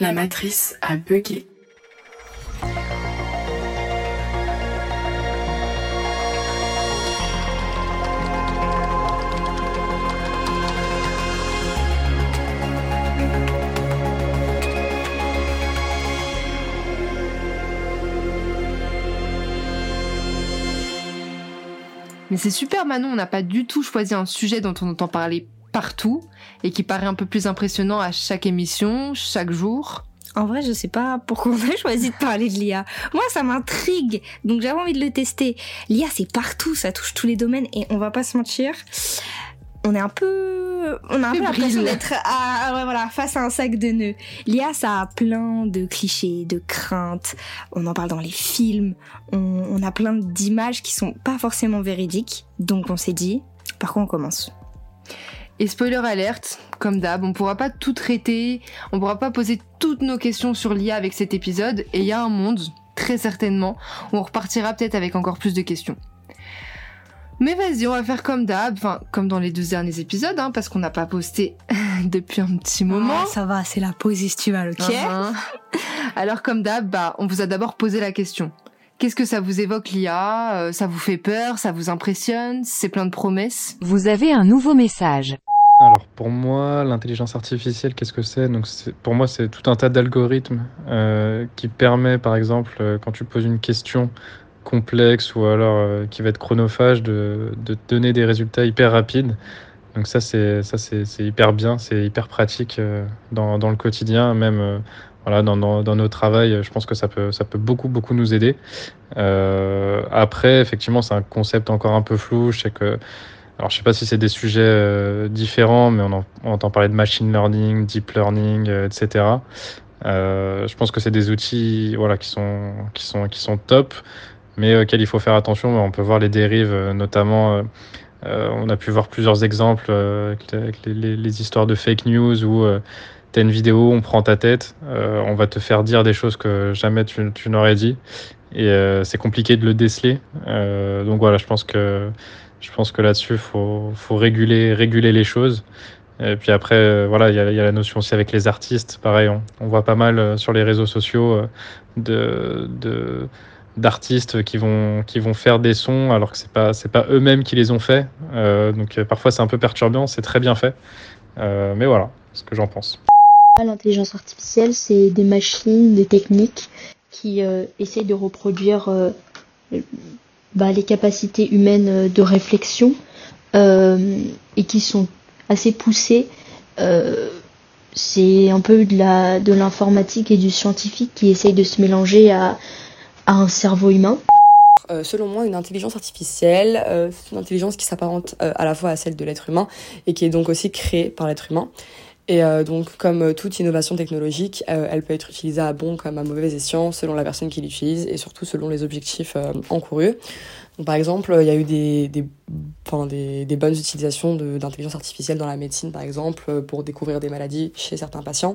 La matrice a bugué. Mais c'est super Manon, on n'a pas du tout choisi un sujet dont on entend parler partout et qui paraît un peu plus impressionnant à chaque émission, chaque jour. En vrai, je sais pas pourquoi on a choisi de parler de l'IA. Moi, ça m'intrigue, donc j'avais envie de le tester. L'IA, c'est partout, ça touche tous les domaines et on va pas se mentir. On est un peu, on a un peu l'impression d'être à, ouais, voilà, face à un sac de nœuds. L'IA, ça a plein de clichés, de craintes. On en parle dans les films. On, on a plein d'images qui sont pas forcément véridiques. Donc, on s'est dit, par quoi on commence? Et spoiler alerte, comme d'hab, on pourra pas tout traiter, on pourra pas poser toutes nos questions sur l'IA avec cet épisode, et il y a un monde, très certainement, où on repartira peut-être avec encore plus de questions. Mais vas-y, on va faire comme d'hab, enfin comme dans les deux derniers épisodes, hein, parce qu'on n'a pas posté depuis un petit moment. Ah, ça va, c'est la pause estivale, ok Uh-huh. Alors comme d'hab, bah, on vous a d'abord posé la question. Qu'est-ce que ça vous évoque l'IA Euh, Ça vous fait peur? Ça vous impressionne? C'est plein de promesses? Vous avez un nouveau message. Alors pour moi, l'intelligence artificielle, qu'est-ce que c'est? Donc pour moi, c'est tout un tas d'algorithmes euh, qui permet, par exemple, euh, quand tu poses une question complexe ou alors euh, qui va être chronophage, de, de donner des résultats hyper rapides. Donc ça, c'est ça, c'est hyper bien, c'est hyper pratique euh, dans, dans le quotidien, même euh, voilà, dans, dans, dans nos travails. Je pense que ça peut ça peut beaucoup beaucoup nous aider. Euh, après, effectivement, c'est un concept encore un peu flou. Je sais que alors, je sais pas si c'est des sujets euh, différents, mais on, en- on entend parler de machine learning, deep learning, euh, etc. Euh, je pense que c'est des outils, voilà, qui sont qui sont qui sont top, mais auxquels il faut faire attention. On peut voir les dérives, notamment. on a pu voir plusieurs exemples avec, les- les, les- histoires de fake news où tu as une vidéo, on prend ta tête, on va te faire dire des choses que jamais tu, n'aurais dit, et euh, c'est compliqué de le déceler. Donc voilà, je pense que je pense que là-dessus, faut, faut réguler, réguler les choses. Et puis après, euh, voilà, il y a, il la notion aussi avec les artistes. Pareil, on, voit pas mal euh, sur les réseaux sociaux euh, de, de, d'artistes qui vont, qui vont faire des sons alors que c'est pas, c'est pas eux-mêmes qui les ont faits. Donc parfois, c'est un peu perturbant. C'est très bien fait. Mais voilà, ce que j'en pense. L'intelligence artificielle, c'est des machines, des techniques qui euh, essayent de reproduire bah, les capacités humaines euh, de réflexion euh, et qui sont assez poussées. Euh, c'est un peu de la de l'informatique et du scientifique qui essayent de se mélanger à, à un cerveau humain. Selon moi, une intelligence artificielle, c'est une intelligence qui s'apparente à la fois à celle de l'être humain et qui est donc aussi créée par l'être humain. Et euh, donc, comme euh, toute innovation technologique, euh, elle peut être utilisée à bon comme à mauvais escient selon la personne qui l'utilise et surtout selon les objectifs euh, encourus. Donc, par exemple, il y a eu des, enfin, des, bonnes utilisations d'intelligence artificielle dans la médecine, par exemple, pour découvrir des maladies chez certains patients.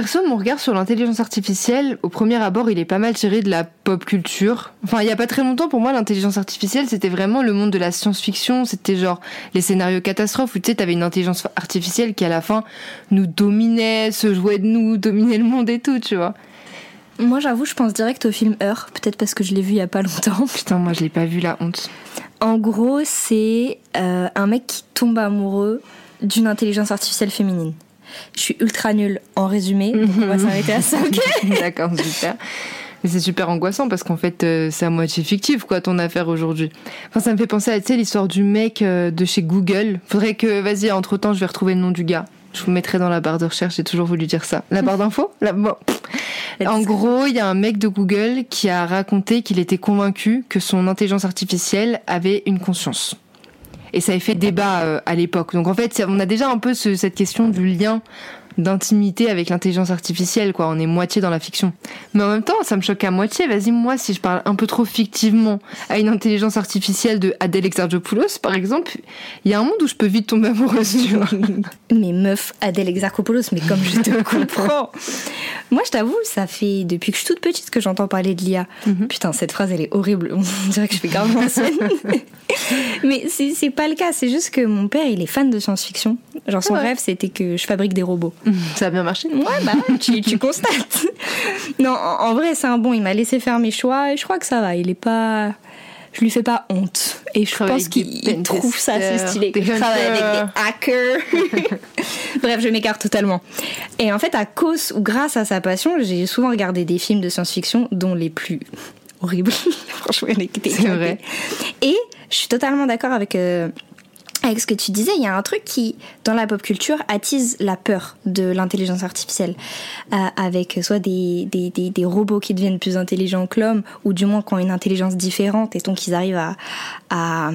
Perso, mon regard sur l'intelligence artificielle, au premier abord, il est pas mal tiré de la pop culture. Enfin, il y a pas très longtemps, pour moi, l'intelligence artificielle, c'était vraiment le monde de la science-fiction. C'était genre les scénarios catastrophes où tu sais, t'avais une intelligence artificielle qui, à la fin, nous dominait, se jouait de nous, dominait le monde et tout, tu vois. Moi, j'avoue, je pense direct au film Heure, peut-être parce que je l'ai vu il y a pas longtemps. Putain, moi, je l'ai pas vu, la honte. En gros, c'est euh, un mec qui tombe amoureux d'une intelligence artificielle féminine. Je suis ultra nulle en résumé, donc on va s'arrêter à ça, ok D'accord, super. Mais c'est super angoissant parce qu'en fait, euh, c'est à moitié fictif, quoi, ton affaire aujourd'hui. Enfin, ça me fait penser à, tu sais, l'histoire du mec euh, de chez Google. Faudrait que, vas-y, entre temps, je vais retrouver le nom du gars. Je vous mettrai dans la barre de recherche, j'ai toujours voulu dire ça. La barre d'infos? La- bon. En gros, il y a un mec de Google qui a raconté qu'il était convaincu que son intelligence artificielle avait une conscience. Et ça a fait débat euh, à l'époque. Donc en fait, on a déjà un peu ce- cette question du lien d'intimité avec l'intelligence artificielle, quoi. On est moitié dans la fiction. Mais en même temps, ça me choque à moitié. Vas-y, moi, si je parle un peu trop fictivement à une intelligence artificielle de Adèle Exarchopoulos, par exemple, il y a un monde où je peux vite tomber amoureuse, tu vois. Mais meuf, Adèle Exarchopoulos, mais comme je te comprends. Moi, je t'avoue, ça fait depuis que je suis toute petite que j'entends parler de l'IA. Mhm. Putain, cette phrase, elle est horrible. On dirait que je fais grave l'ancienne. mais c'est c'est pas le cas. C'est juste que mon père, il est fan de science-fiction. Genre, son Ouais. rêve, c'était que je fabrique des robots. Ça a bien marché. Ouais, bah, tu, tu constates. Non, en, en vrai, c'est un bon. Il m'a laissé faire mes choix et je crois que ça va. Il est pas. Je lui fais pas honte. Et je Travaille pense qu'il il trouve ça assez stylé. je travaille avec des hackers. Bref, je m'écarte totalement. Et en fait, à cause ou grâce à sa passion, j'ai souvent regardé des films de science-fiction, dont les plus horribles. Franchement, il y en a qui étaient C'est vrai. Et je suis totalement d'accord avec, euh, avec ce que tu disais. Il y a un truc qui, dans la pop culture, attise la peur de l'intelligence artificielle. Euh, avec soit des, des, des, des robots qui deviennent plus intelligents que l'homme, ou du moins qui ont une intelligence différente, et donc ils arrivent à, à,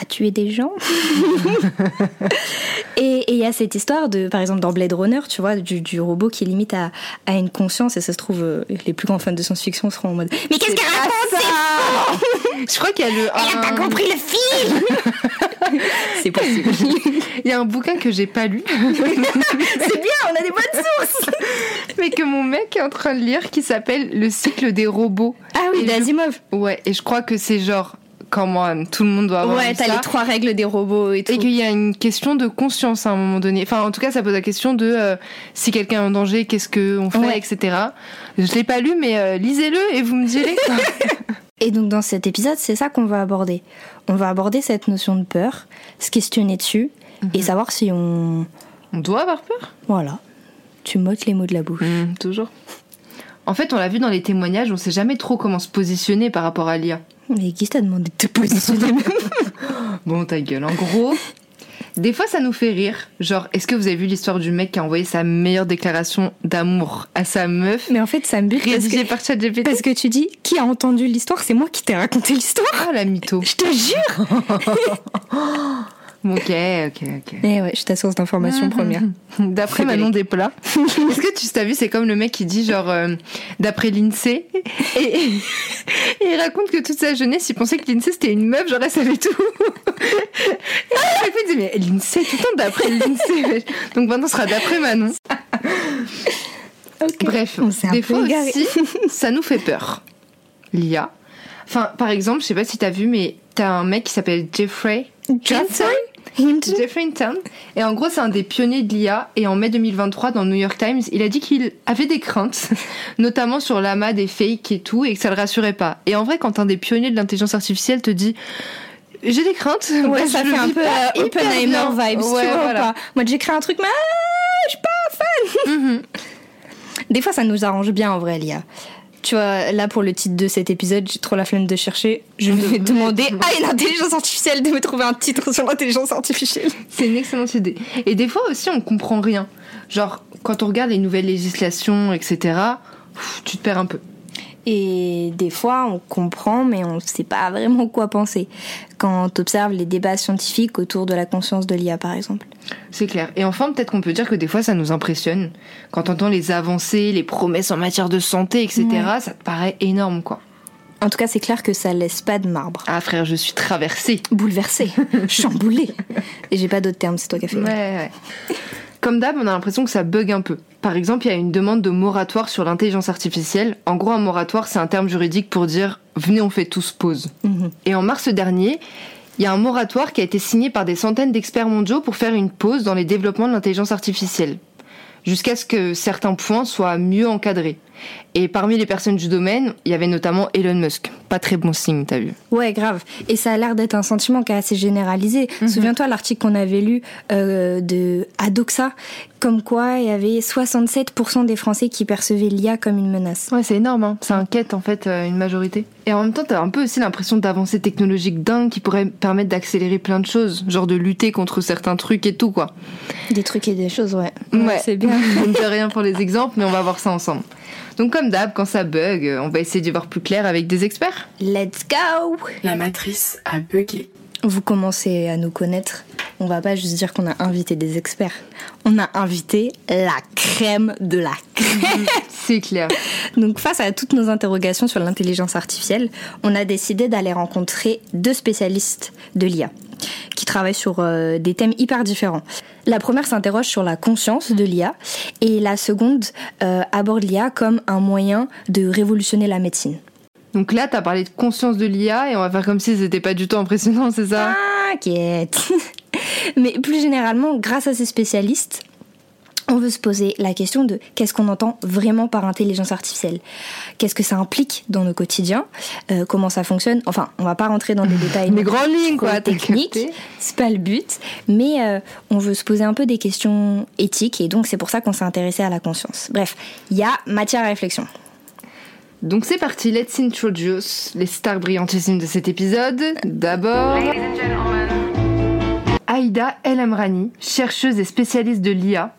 à tuer des gens. et il y a cette histoire de, par exemple, dans Blade Runner, tu vois, du, du robot qui limite à, à une conscience, et ça se trouve, euh, les plus grands fans de science-fiction seront en mode Mais qu'est-ce qu'elle raconte Je crois qu'il y a le. Elle a pas un- compris le film C'est possible. Il y a un bouquin que j'ai pas lu, C'est bien, on a des bonnes sources mais que mon mec est en train de lire, qui s'appelle Le cycle des robots. Ah oui, Et je-. Ouais, et je crois que c'est genre comment tout le monde doit avoir Ouais, t'as les trois règles des robots et tout. Et qu'il y a une question de conscience à un moment donné. Enfin, en tout cas, ça pose la question de euh, si quelqu'un est en danger, qu'est-ce qu'on fait, Ouais. etc. Je l'ai pas lu, mais euh, lisez-le et vous me direz. Et donc dans cet épisode, c'est ça qu'on va aborder. On va aborder cette notion de peur, se questionner dessus et savoir si on... on doit avoir peur? Voilà. Tu mottes les mots de la bouche. toujours. En fait, on l'a vu dans les témoignages, on sait jamais trop comment se positionner par rapport à l'IA. Mais qui t'a demandé de te positionner Bon, ta gueule. En gros, des fois, ça nous fait rire. Genre, est-ce que vous avez vu l'histoire du mec qui a envoyé sa meilleure déclaration d'amour à sa meuf, Mais en fait, ça me bute parce que, par ChatGPT parce que tu dis, qui a entendu l'histoire? C'est moi qui t'ai raconté l'histoire. Oh, la mytho. Je te jure Ok, ok, ok. Eh ouais, je suis ta source d'information première. D'après. Manon Desplat. Est-ce que tu t'as vu, c'est comme le mec qui dit genre euh, d'après l'INSEE et, et il raconte que toute sa jeunesse il pensait que l'INSEE c'était une meuf, genre elle savait tout. Et à chaque fois il dit mais l'INSEE tout le temps d'après l'INSEE. Donc maintenant ce sera d'après Manon. Bref, On des fois aussi ça nous fait peur. L'IA. Enfin par exemple, je sais pas si t'as vu mais t'as un mec qui s'appelle Jeffrey Johnson Jeffrey Hinton. Et en gros, c'est un des pionniers de l'IA. Et en mai 2023, dans le New York Times, il a dit qu'il avait des craintes, notamment sur l'amas des fakes et tout, et que ça le rassurait pas. Et en vrai, quand un des pionniers de l'intelligence artificielle te dit j'ai des craintes, Ouais, ça fait un peu euh, Oppenheimer vibes, Ouais, tu vois voilà. pas Moi, j'écris un truc, mais ah, je suis pas Mhm. Des fois, ça nous arrange bien en vrai, l'IA. Tu vois, là pour le titre de cet épisode, j'ai trop la flemme de chercher. Je vais demander à une intelligence artificielle de me trouver un titre sur l'intelligence artificielle. C'est une excellente idée. Et des fois aussi, on comprend rien. Genre, quand on regarde les nouvelles législations, etc., tu te perds un peu. Et des fois, on comprend, mais on sait pas vraiment quoi penser. Quand on observe les débats scientifiques autour de la conscience de l'IA, par exemple. C'est clair. Et enfin, peut-être qu'on peut dire que des fois, ça nous impressionne. Quand on entend les avancées, les promesses en matière de santé, etc., Ouais. ça te paraît énorme, quoi. En tout cas, c'est clair que ça laisse pas de marbre. Ah, frère, je suis traversée. Bouleversé, chamboulé. Et j'ai pas d'autres termes, c'est toi qui as fait. Ouais, ouais. Comme d'hab, on a l'impression que ça bug un peu. Par exemple, il y a une demande de moratoire sur l'intelligence artificielle. En gros, un moratoire, c'est un terme juridique pour dire venez, on fait tous pause. Mhm. Et en mars dernier, il y a un moratoire qui a été signé par des centaines d'experts mondiaux pour faire une pause dans les développements de l'intelligence artificielle, jusqu'à ce que certains points soient mieux encadrés. Et parmi les personnes du domaine, il y avait notamment Elon Musk. Pas très bon signe, t'as vu Ouais, grave. Et ça a l'air d'être un sentiment qui est assez généralisé. Mhm. Souviens-toi l'article qu'on avait lu euh, de Adoxa, comme quoi il y avait 67% des Français qui percevaient l'IA comme une menace. Ouais, c'est énorme, hein. ça inquiète en fait euh, une majorité. Et en même temps, t'as un peu aussi l'impression d'avancées technologiques dingues qui pourraient permettre d'accélérer plein de choses, genre de lutter contre certains trucs et tout, quoi. Des trucs et des choses, ouais. Ouais. c'est bien. on ne dit rien pour les exemples, mais on va voir ça ensemble. Donc comme d'hab, quand ça bug, euh, on va essayer d'y voir plus clair avec des experts. Let's go La matrice a bugué. Vous commencez à nous connaître. On va pas juste dire qu'on a invité des experts. On a invité la crème de la crème. C'est clair. Donc face à toutes nos interrogations sur l'intelligence artificielle, on a décidé d'aller rencontrer deux spécialistes de l'IA qui travaillent sur euh, des thèmes hyper différents. La première s'interroge sur la conscience de l'IA et la seconde euh, aborde l'IA comme un moyen de révolutionner la médecine. Donc là, t'as parlé de conscience de l'IA et on va faire comme si c'était pas du tout impressionnant, c'est ça? T'inquiète. Mais plus généralement, grâce à ces spécialistes, on veut se poser la question de qu'est-ce qu'on entend vraiment par intelligence artificielle? Qu'est-ce que ça implique dans nos quotidiens Euh, Comment ça fonctionne? Enfin, on va pas rentrer dans des détails Les grandes lignes, quoi, techniques, c'est pas le but, mais euh, on veut se poser un peu des questions éthiques et donc c'est pour ça qu'on s'est intéressé à la conscience. Bref, il y a matière à réflexion. Donc c'est parti, let's introduce les stars brillantissimes de cet épisode. D'abord, Aïda El Amrani, chercheuse et spécialiste de l'IA.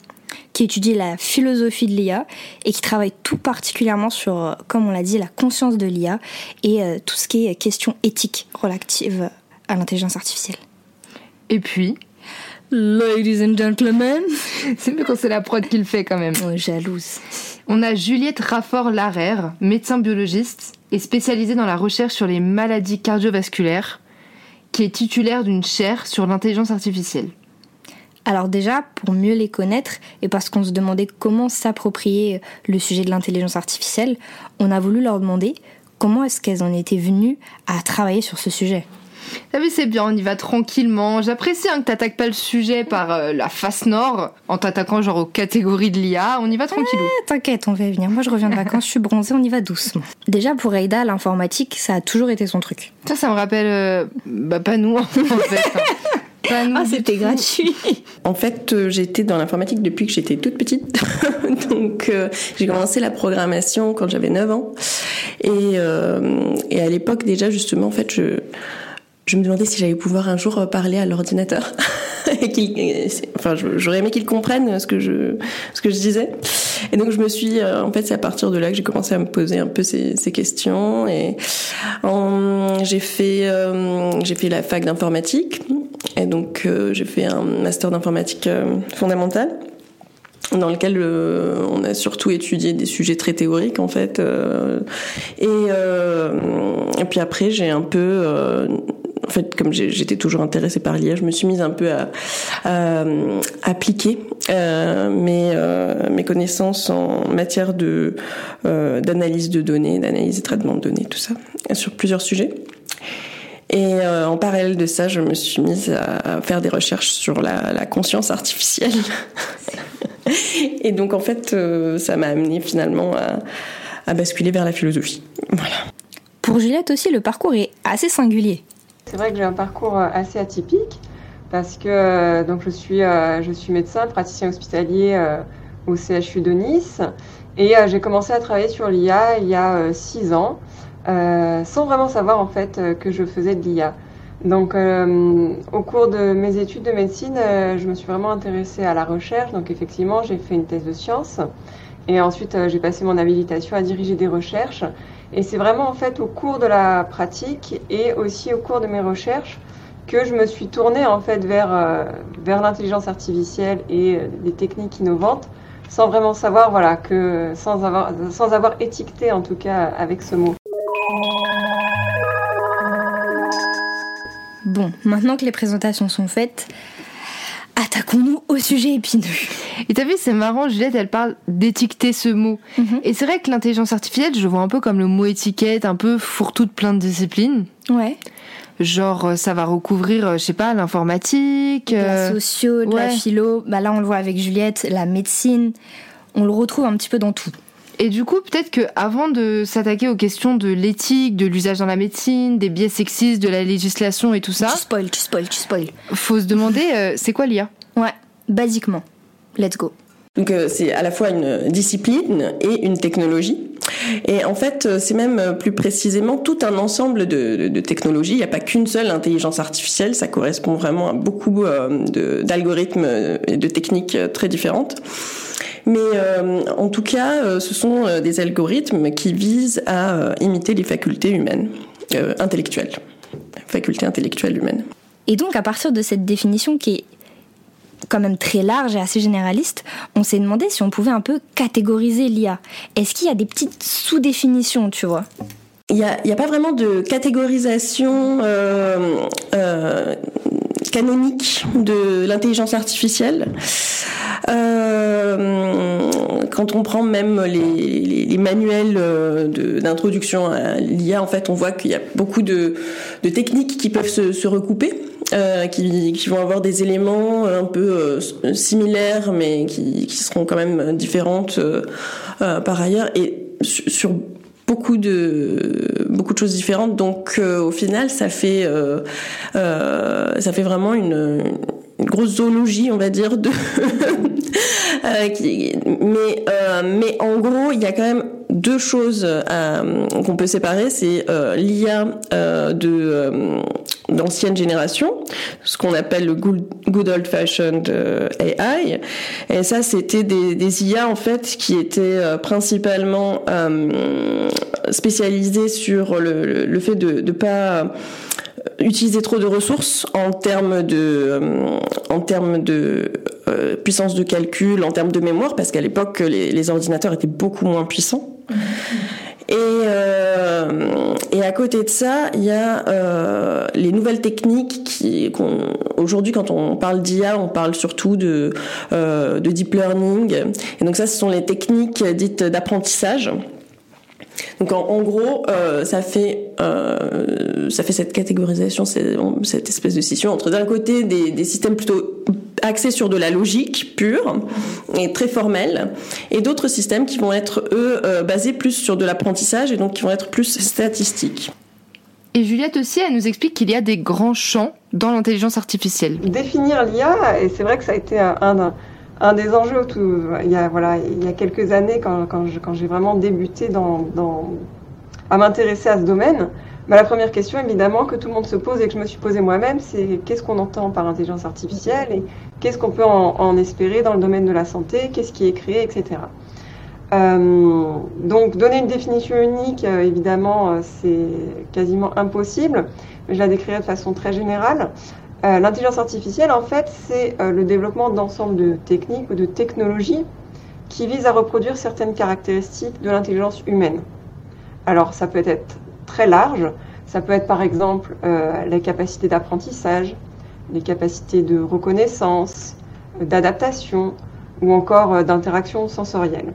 qui étudie la philosophie de l'IA et qui travaille tout particulièrement sur, euh, comme on l'a dit, la conscience de l'IA et euh, tout ce qui est question éthique relative à l'intelligence artificielle. Et puis, Ladies and gentlemen, c'est mieux quand c'est la prod qui le fait quand même. oh, jalouse. On a Juliette Raffort-Larère, médecin biologiste et spécialisée dans la recherche sur les maladies cardiovasculaires, qui est titulaire d'une chaire sur l'intelligence artificielle. Alors déjà, pour mieux les connaître et parce qu'on se demandait comment s'approprier le sujet de l'intelligence artificielle, on a voulu leur demander comment est-ce qu'elles en étaient venues à travailler sur ce sujet. Vu, c'est bien, on y va tranquillement. J'apprécie hein, que t'attaques pas le sujet par euh, la face nord, en t'attaquant genre aux catégories de l'IA. On y va tranquillou. Eh, T'inquiète, on va y venir. Moi, je reviens de vacances, je suis bronzée, on y va doucement. Déjà, pour Aïda, l'informatique, ça a toujours été son truc. Ça, ça me rappelle... euh, bah pas nous, en fait. hein. Pas nous Ah, c'était gratuit. En fait, euh, j'étais dans l'informatique depuis que j'étais toute petite. Donc, euh, j'ai commencé la programmation quand j'avais 9 ans. Et, euh, et à l'époque, déjà, justement, en fait, je, je me demandais si j'allais pouvoir un jour parler à l'ordinateur. Enfin, j'aurais aimé qu'il comprenne ce que je, ce que je disais. Et donc, je me suis, euh, en fait, c'est à partir de là que j'ai commencé à me poser un peu ces, ces questions. Et en- j'ai fait, euh, j'ai fait la fac d'informatique. Et donc, euh, j'ai fait un master d'informatique euh, fondamentale dans lequel euh, on a surtout étudié des sujets très théoriques en fait euh, et, euh, et puis après j'ai un peu euh, en fait comme j'étais toujours intéressée par l'IA je me suis mise un peu à, euh, appliquer euh, mes, euh, mes connaissances en matière de d'analyse de données d'analyse et traitement de données tout ça sur plusieurs sujets et en parallèle de ça, je me suis mise à faire des recherches sur la, conscience artificielle. Et donc, en fait, ça m'a amené finalement à, basculer vers la philosophie. Pour Juliette aussi, le parcours est assez singulier. C'est vrai que j'ai un parcours euh, assez atypique parce que euh, donc je suis euh, je suis médecin, praticien hospitalier au CHU de Nice et j'ai commencé à travailler sur l'IA il y a six ans sans vraiment savoir en fait que je faisais de l'IA. Donc au cours de mes études de médecine, je me suis vraiment intéressée à la recherche. Donc effectivement, j'ai fait une thèse de sciences et ensuite j'ai passé mon habilitation à diriger des recherches. Et c'est vraiment en fait au cours de la pratique et aussi au cours de mes recherches que je me suis tournée en fait vers, euh, vers l'intelligence artificielle et euh, des techniques innovantes sans vraiment savoir voilà que sans avoir sans avoir étiqueté en tout cas avec ce mot. Bon, maintenant que les présentations sont faites, attaquons-nous au sujet épineux. Et t'as vu, c'est marrant, Juliette, elle parle d'étiqueter ce mot. Mhm. Et c'est vrai que l'intelligence artificielle, je le vois un peu comme le mot étiquette, un peu fourre-tout de plein de disciplines. Ouais. Genre, euh, ça va recouvrir, euh, je sais pas, l'informatique. De la euh, socio, de la philo. Bah là, on le voit avec Juliette, la médecine. On le retrouve un petit peu dans tout. Et du coup, peut-être que avant de s'attaquer aux questions de l'éthique, de l'usage dans la médecine, des biais sexistes, de la législation et tout ça, Tu spoil, tu spoil, tu spoil. faut se demander, euh, c'est quoi l'IA Ouais, basiquement. Let's go. Donc, euh, c'est à la fois une discipline et une technologie. Et en fait, euh, c'est même plus précisément tout un ensemble de, de- de technologies. Il n'y a pas qu'une seule intelligence artificielle. Ça correspond vraiment à beaucoup euh, d'algorithmes et de techniques très différentes. Mais euh, en tout cas, euh, ce sont euh, des algorithmes qui visent à imiter les facultés humaines, intellectuelles, facultés intellectuelles humaines. Et donc, à partir de cette définition qui est quand même très large et assez généraliste, on s'est demandé si on pouvait un peu catégoriser l'IA. Est-ce qu'il y a des petites sous-définitions, tu vois? Il n'y a, a, pas vraiment de catégorisation euh, euh, canonique de l'intelligence artificielle. Euh, quand on prend même les, les, les manuels euh, d'introduction à l'IA, en fait, on voit qu'il y a beaucoup de, de, techniques qui peuvent se, se recouper. Euh, qui, qui, vont avoir des éléments un peu euh, similaires mais qui, qui, seront quand même différentes euh, par ailleurs et sur beaucoup de beaucoup de choses différentes. Donc euh, au final ça fait euh, euh, ça fait vraiment une, grosse zoologie on va dire de mais mais en gros il y a quand même deux choses qu'on peut séparer. C'est l'IA de d'ancienne génération, ce qu'on appelle le good, old fashioned AI. Et ça, c'était des, IA en fait qui étaient euh, principalement euh, spécialisés sur le, fait de ne pas utiliser trop de ressources en termes de euh, en termes de euh, puissance de calcul, en termes de mémoire, parce qu'à l'époque les, les, ordinateurs étaient beaucoup moins puissants. Et, euh, et à côté de ça, il y a euh, les nouvelles techniques qui, aujourd'hui, quand on parle d'IA, on parle surtout de, euh, de deep learning. Et donc ça, ce sont les techniques dites d'apprentissage. Donc en, en gros, euh, ça fait euh, ça fait cette catégorisation, cette espèce de scission entre d'un côté des, des, systèmes plutôt axés sur de la logique pure et très formelle, et d'autres systèmes qui vont être eux euh, basés plus sur de l'apprentissage et donc qui vont être plus statistiques. Et Juliette aussi, elle nous explique qu'il y a des grands champs dans l'intelligence artificielle. Définir l'IA, et c'est vrai que ça a été un, un des enjeux il, y a, voilà, il y a quelques années, quand, j'ai vraiment débuté à m'intéresser à ce domaine, bah, la première question évidemment que tout le monde se pose et que je me suis posée moi-même, c'est qu'est-ce qu'on entend par intelligence artificielle et qu'est-ce qu'on peut en, en, espérer dans le domaine de la santé, qu'est-ce qui est créé, etc. Euh, donc donner une définition unique, euh, évidemment, euh, c'est quasiment impossible. Mais je la décrirai de façon très générale. Euh, L'intelligence artificielle, en fait, c'est euh, le développement d'ensemble de techniques ou de technologies qui visent à reproduire certaines caractéristiques de l'intelligence humaine. Alors, ça peut être très large. Ça peut être, par exemple, euh, les capacités d'apprentissage, les capacités de reconnaissance, d'adaptation ou encore d'interaction sensorielle.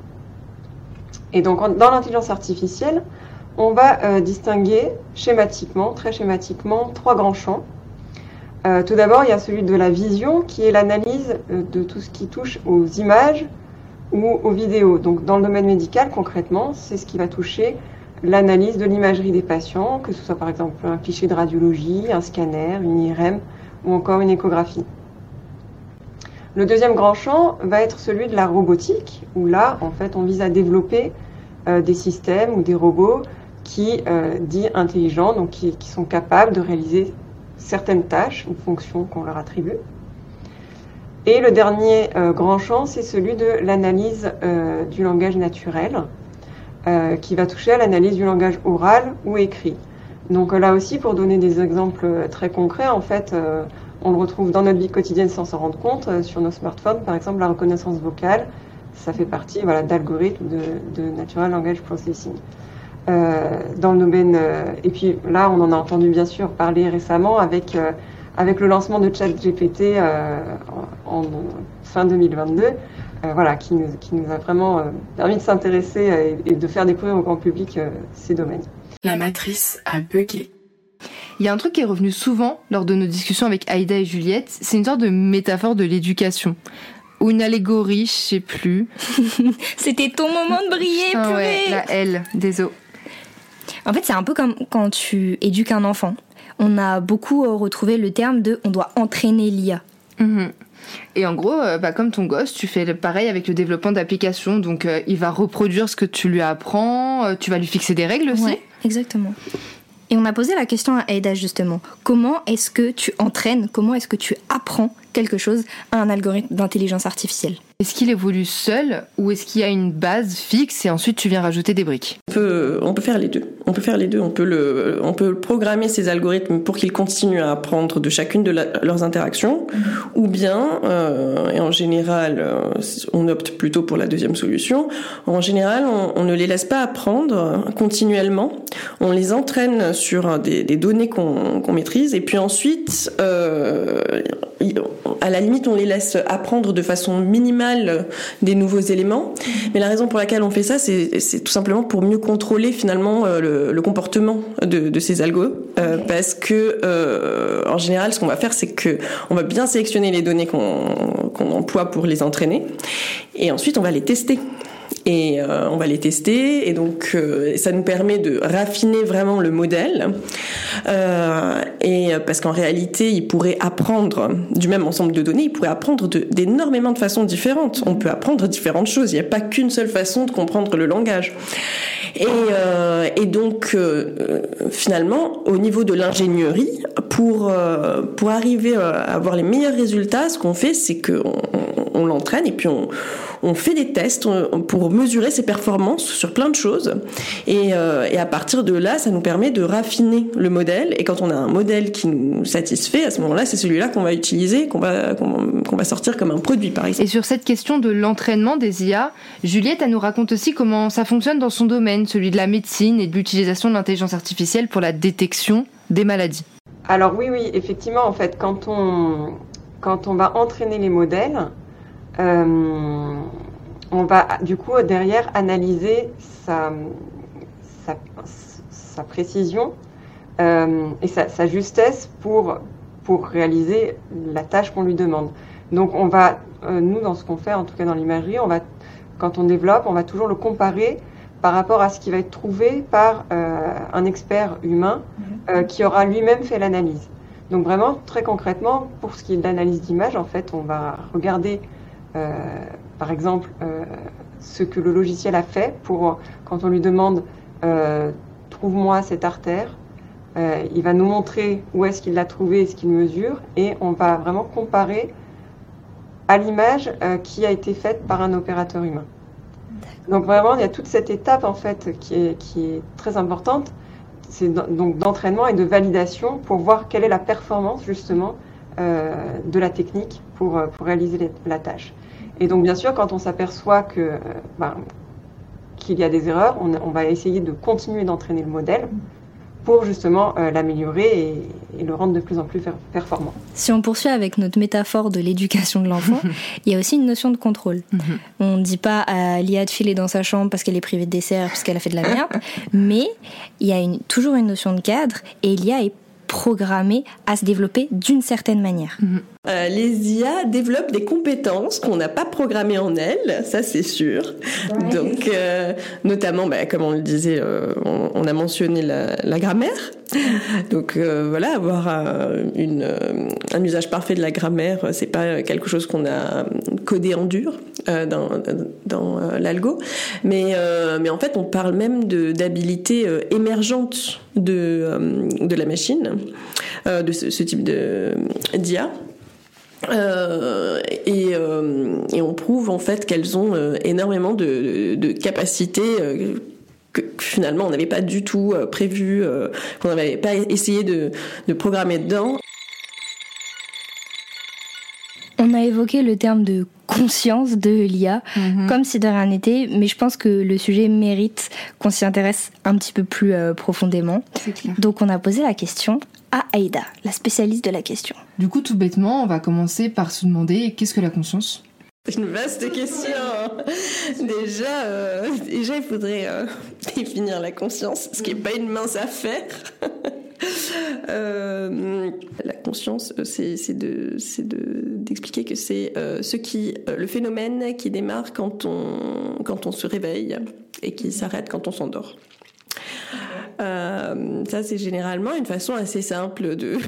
Et donc, dans l'intelligence artificielle, on va distinguer schématiquement, très schématiquement, trois grands champs. Euh, tout d'abord, il y a celui de la vision, qui est l'analyse euh, de tout ce qui touche aux images ou aux vidéos. Donc, dans le domaine médical, concrètement, c'est ce qui va toucher l'analyse de l'imagerie des patients, que ce soit par exemple un cliché de radiologie, un scanner, une IRM ou encore une échographie. Le deuxième grand champ va être celui de la robotique, où là, en fait, on vise à développer euh, des systèmes ou des robots qui, euh, dits intelligents, donc qui, qui, sont capables de réaliser certaines tâches ou fonctions qu'on leur attribue. Et le dernier euh, grand champ, c'est celui de l'analyse euh, du langage naturel, euh, qui va toucher à l'analyse du langage oral ou écrit. Donc là aussi, pour donner des exemples très concrets, en fait, on le retrouve dans notre vie quotidienne sans s'en rendre compte, sur nos smartphones, par exemple la reconnaissance vocale, ça fait partie voilà, d'algorithmes de, Natural Language Processing. Euh, dans le domaine, euh, et puis là on en a entendu bien sûr parler récemment avec, euh, avec le lancement de ChatGPT euh, en, en, fin 2022, voilà, qui nous, qui nous a vraiment permis de s'intéresser et, et, de faire découvrir au grand public ces domaines. La matrice a bugué. Il y a un truc qui est revenu souvent lors de nos discussions avec Aïda et Juliette, c'est une sorte de métaphore de l'éducation. Ou une allégorie, je sais plus. C'était ton moment de briller, ah ouais, la L, désolé. En fait, c'est un peu comme quand tu éduques un enfant. On a beaucoup retrouvé le terme de on doit entraîner l'IA. Mmh. Et en gros, bah, comme ton gosse, tu fais pareil avec le développement d'applications. Donc, euh, il va reproduire ce que tu lui apprends. Euh, tu vas lui fixer des règles aussi. Ouais, exactement. Et on a posé la question à Aida justement. Comment est-ce que tu entraînes, comment est-ce que tu apprends quelque chose à un algorithme d'intelligence artificielle? Est-ce qu'il évolue seul ou est-ce qu'il y a une base fixe et ensuite tu viens rajouter des briques? On peut, on peut faire les deux. On peut faire les deux. On peut, le, on peut programmer ces algorithmes pour qu'ils continuent à apprendre de chacune de leurs interactions, ou bien, euh, et en général, euh, on opte plutôt pour la deuxième solution. En général, on, on ne les laisse pas apprendre continuellement. On les entraîne sur des, des données qu'on qu'on maîtrise, et puis ensuite, euh, à la limite, on les laisse apprendre de façon minimale des nouveaux éléments. Mais la raison pour laquelle on fait ça, c'est tout simplement pour mieux contrôler finalement euh, le, comportement de, ces algos, euh, parce que euh, en général, ce qu'on va faire, c'est que on va bien sélectionner les données qu'on emploie pour les entraîner, et ensuite on va les tester et euh, on va les tester. Et donc euh, ça nous permet de raffiner vraiment le modèle. Euh, et parce qu'en réalité il pourrait apprendre du même ensemble de données il pourrait apprendre d'énormément de, façons différentes. On peut apprendre différentes choses. Il n'y a pas qu'une seule façon de comprendre le langage. Et, et donc finalement au niveau de l'ingénierie pour pour arriver à avoir les meilleurs résultats ce qu'on fait c'est qu'on on, l'entraîne et puis on on fait des tests pour mesurer ses performances sur plein de choses. Euh, et, à partir de là, ça nous permet de raffiner le modèle. Et quand on a un modèle qui nous satisfait, à ce moment-là, c'est celui-là qu'on va utiliser, qu'on va, qu'on va sortir comme un produit, par exemple. Et sur cette question de l'entraînement des IA, Juliette, elle nous raconte aussi comment ça fonctionne dans son domaine, celui de la médecine et de l'utilisation de l'intelligence artificielle pour la détection des maladies. Alors oui, oui, effectivement, en fait, quand on, quand on va entraîner les modèles, euh, on va du coup derrière analyser sa, sa, précision euh, et sa, justesse pour, pour réaliser la tâche qu'on lui demande. Donc on va, euh, nous dans ce qu'on fait, en tout cas dans l'imagerie, on va, quand on développe, on va toujours le comparer par rapport à ce qui va être trouvé par un expert humain mhm. qui aura lui-même fait l'analyse. Donc vraiment, très concrètement, pour ce qui est de l'analyse d'image, en fait, on va regarder euh, par exemple, euh, ce que le logiciel a fait pour, quand on lui demande euh, trouve-moi cette artère, il va nous montrer où est-ce qu'il l'a trouvé et ce qu'il mesure, et on va vraiment comparer à l'image qui a été faite par un opérateur humain. Donc vraiment, il y a toute cette étape en fait qui est, qui est très importante, c'est donc d'entraînement et de validation pour voir quelle est la performance justement de la technique pour, pour réaliser la tâche. Et donc, bien sûr, quand on s'aperçoit que euh, ben, qu'il y a des erreurs, on, va essayer de continuer d'entraîner le modèle pour justement euh, l'améliorer et, le rendre de plus en plus performant. Si on poursuit avec notre métaphore de l'éducation de l'enfant, il y a aussi une notion de contrôle. Mhm. On ne dit pas à l'IA de filer dans sa chambre parce qu'elle est privée de dessert, parce qu'elle a fait de la merde, mais il y a une, toujours une notion de cadre et l'IA est programmée à se développer d'une certaine manière. Mhm. Euh, les IA développent des compétences qu'on n'a pas programmées en elles, ça c'est sûr. Donc, euh, notamment, bah, comme on le disait, euh, on, a mentionné la, la grammaire. Donc voilà, avoir une, un usage parfait de la grammaire, c'est pas quelque chose qu'on a codé en dur dans, dans l'algo, mais mais en fait, on parle même de d'habilités émergentes de de la machine, de ce, ce type d'IA. Euh, et, euh, et, on prouve en fait qu'elles ont euh, énormément de, de capacités que finalement on n'avait pas du tout prévu, qu'on n'avait pas essayé de, de programmer dedans. On a évoqué le terme de conscience de l'IA, mhm. comme si de rien n'était, mais je pense que le sujet mérite qu'on s'y intéresse un petit peu plus profondément. Donc on a posé la question à Aïda, la spécialiste de la question. Du coup, tout bêtement, on va commencer par se demander qu'est-ce que la conscience? Une vaste question. Déjà, euh, déjà, il faudrait euh, définir la conscience, ce qui n'est pas une mince affaire. Euh, la conscience, c'est de, d'expliquer que c'est ce qui, le phénomène qui démarre quand on se réveille et qui s'arrête quand on s'endort. Euh, ça, c'est généralement une façon assez simple de,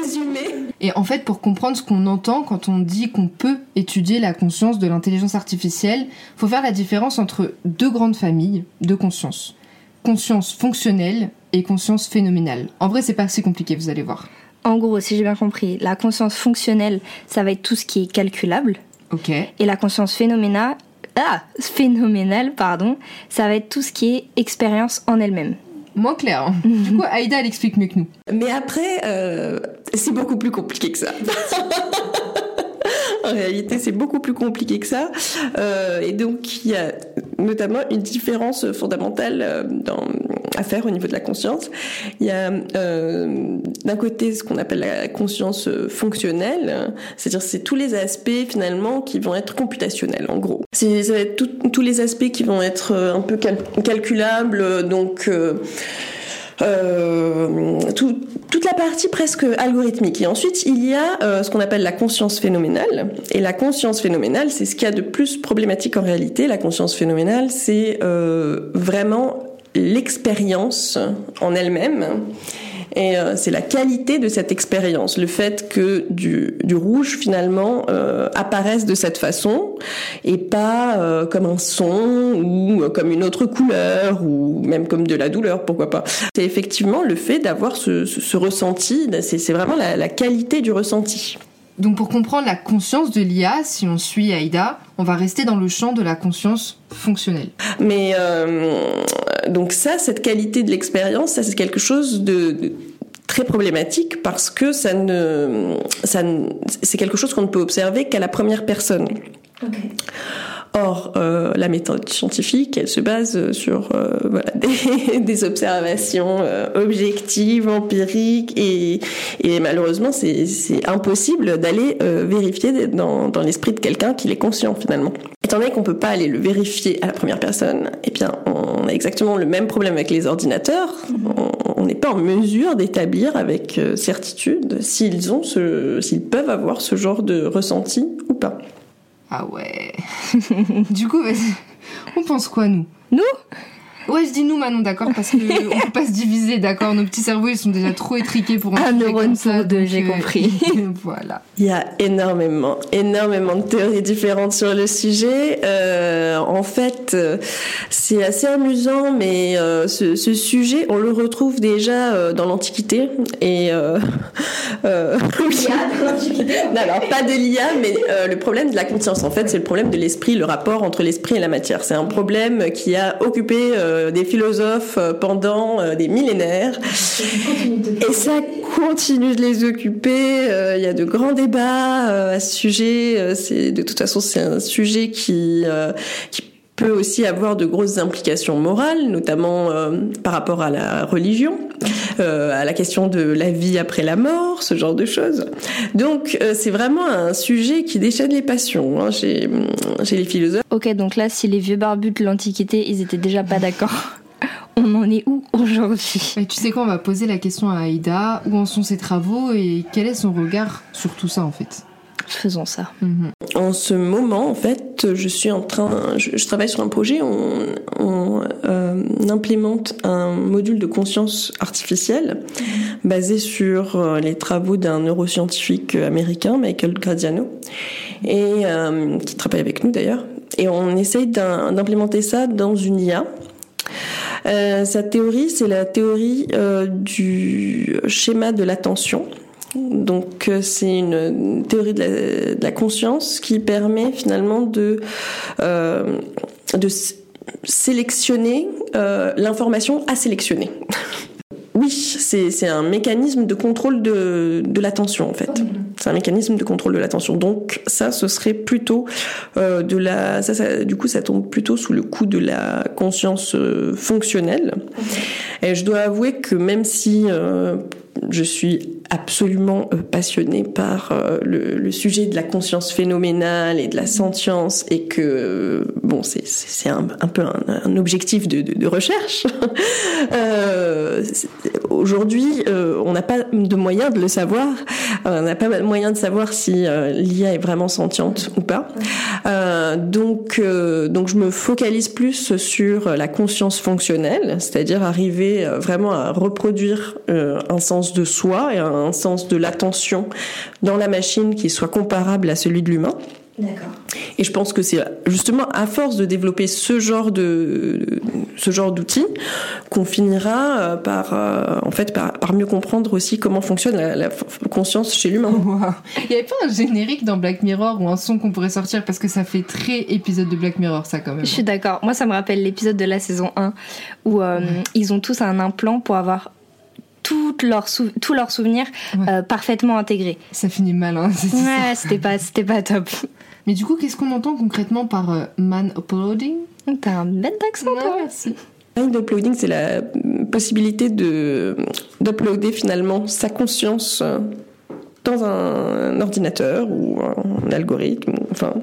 résumer. Et en fait, pour comprendre ce qu'on entend quand on dit qu'on peut étudier la conscience de l'intelligence artificielle, faut faire la différence entre deux grandes familles de conscience. Conscience fonctionnelle et conscience phénoménale. En vrai, c'est pas si compliqué, vous allez voir. En gros, si j'ai bien compris, la conscience fonctionnelle, ça va être tout ce qui est calculable. Ok. Et la conscience phénoménale, ah, phénoménale, pardon, ça va être tout ce qui est expérience en elle-même. Moins clair. hein. Du coup, Aïda, elle explique mieux que nous. Mais après, euh, c'est beaucoup plus compliqué que ça. en réalité, c'est beaucoup plus compliqué que ça. Euh, et donc, il y a notamment une différence fondamentale euh, dans, à faire au niveau de la conscience. Il y a euh, d'un côté ce qu'on appelle la conscience fonctionnelle, c'est-à-dire c'est tous les aspects finalement qui vont être computationnels en gros. C'est tous les aspects qui vont être euh, un peu cal- calculables, donc euh, euh, tout- toute la partie presque algorithmique. Et ensuite, il y a euh, ce qu'on appelle la conscience phénoménale. Et la conscience phénoménale, c'est ce qu'il y a de plus problématique en réalité. La conscience phénoménale, c'est euh, vraiment l'expérience en elle-même. Et euh, c'est la qualité de cette expérience, le fait que du, du rouge finalement euh, apparaisse de cette façon et pas euh, comme un son ou comme une autre couleur ou même comme de la douleur, pourquoi pas. C'est effectivement le fait d'avoir ce, ce, ressenti, c'est c'est vraiment la, la qualité du ressenti. Donc, pour comprendre la conscience de l'IA, si on suit Aïda, on va rester dans le champ de la conscience fonctionnelle. Mais euh, donc ça, cette qualité de l'expérience, ça c'est quelque chose de, de très problématique parce que ça ne, ça ne- c'est quelque chose qu'on ne peut observer qu'à la première personne. Or, euh, la méthode scientifique, elle se base sur euh, des, observations euh, objectives, empiriques, et, malheureusement, c'est impossible d'aller euh, vérifier dans, l'esprit de quelqu'un qu'il est conscient finalement. Étant donné qu'on peut pas aller le vérifier à la première personne, eh bien, on a exactement le même problème avec les ordinateurs. On- n'est pas en mesure d'établir avec euh, certitude s'ils peuvent avoir ce genre de ressenti ou pas. Ah ouais. du coup. On pense quoi, nous? Nous? Ouais, je dis nous, Manon, d'accord, parce que on peut pas se diviser, d'accord. Nos petits cerveaux, ils sont déjà trop étriqués pour Un sujet neurone comme ça, deux, j'ai euh, compris. voilà. Il y a énormément, énormément de théories différentes sur le sujet. Euh, en fait, euh, c'est assez amusant, mais euh, ce, ce sujet, on le retrouve déjà euh, dans l'Antiquité. Et. Non, alors pas de l'IA, mais le problème de la conscience, en fait, c'est le problème de l'esprit, le rapport entre l'esprit et la matière. C'est un problème qui a occupé des philosophes euh, pendant euh, des millénaires. Et ça continue de les occuper. euh, Il y a de grands débats euh, à ce sujet. Euh, de toute façon c'est un sujet qui euh, qui peut aussi avoir de grosses implications morales, notamment euh, par rapport à la religion, euh, à la question de la vie après la mort, ce genre de choses. Donc euh, c'est vraiment un sujet qui déchaîne les passions hein, chez, chez les philosophes. Ok, donc là, si les vieux barbus de l'Antiquité, ils étaient déjà pas d'accord, on en est où aujourd'hui? Tu sais quoi, on va poser la question à Aïda. Où en sont ses travaux et quel est son regard sur tout ça, en fait? Faisons ça. Mhm. En ce moment, en fait, je suis en train, je, je travaille sur un projet. On, on euh, implémente un module de conscience artificielle basé sur euh, les travaux d'un neuroscientifique américain, Michael Gradiano, et euh, qui travaille avec nous d'ailleurs. Et on essaye d'implémenter ça dans une IA. Euh, sa théorie, c'est la théorie euh, du schéma de l'attention. Donc euh, c'est une théorie de la, de la conscience qui permet finalement de euh, de sélectionner euh, l'information à sélectionner. Oui, c'est c'est un mécanisme de contrôle de, de l'attention en fait. C'est un mécanisme de contrôle de l'attention. Donc ça, ce serait plutôt euh, de la. Ça, ça- du coup, ça tombe plutôt sous le coup de la conscience fonctionnelle. Et je dois avouer que même si je suis absolument euh, passionnée par euh, le, sujet de la conscience phénoménale et de la sentience et que euh, bon c'est un, peu un, objectif de, recherche. Aujourd'hui on n'a pas de moyen de le savoir. On n'a pas de moyen de savoir si l'IA est vraiment sentiente ou pas. Donc donc je me focalise plus sur la conscience fonctionnelle c'est-à-dire arriver vraiment à reproduire un sens de soi et un sens de l'attention dans la machine qui soit comparable à celui de l'humain. D'accord. Et je pense que c'est justement à force de développer ce genre de, ce genre d'outils qu'on finira euh, par euh, en fait par, par, mieux comprendre aussi comment fonctionne la, la conscience chez l'humain. Wow. Il y avait pas un générique dans Black Mirror ou un son qu'on pourrait sortir? Parce que ça fait très épisode de Black Mirror ça quand même. Je suis d'accord. Moi ça me rappelle l'épisode de la saison 1 où euh, ils ont tous un implant pour avoir toutes leurs sou tous leurs souvenirs ouais. euh, parfaitement intégrés. Ça finit mal hein. Ouais, c'était pas c'était pas top. Mais du coup, qu'est-ce qu'on entend concrètement par euh, man uploading? T'as un bête d'accent, toi. Merci. Mind uploading, c'est la possibilité de d'uploader finalement sa conscience dans un ordinateur ou un algorithme, enfin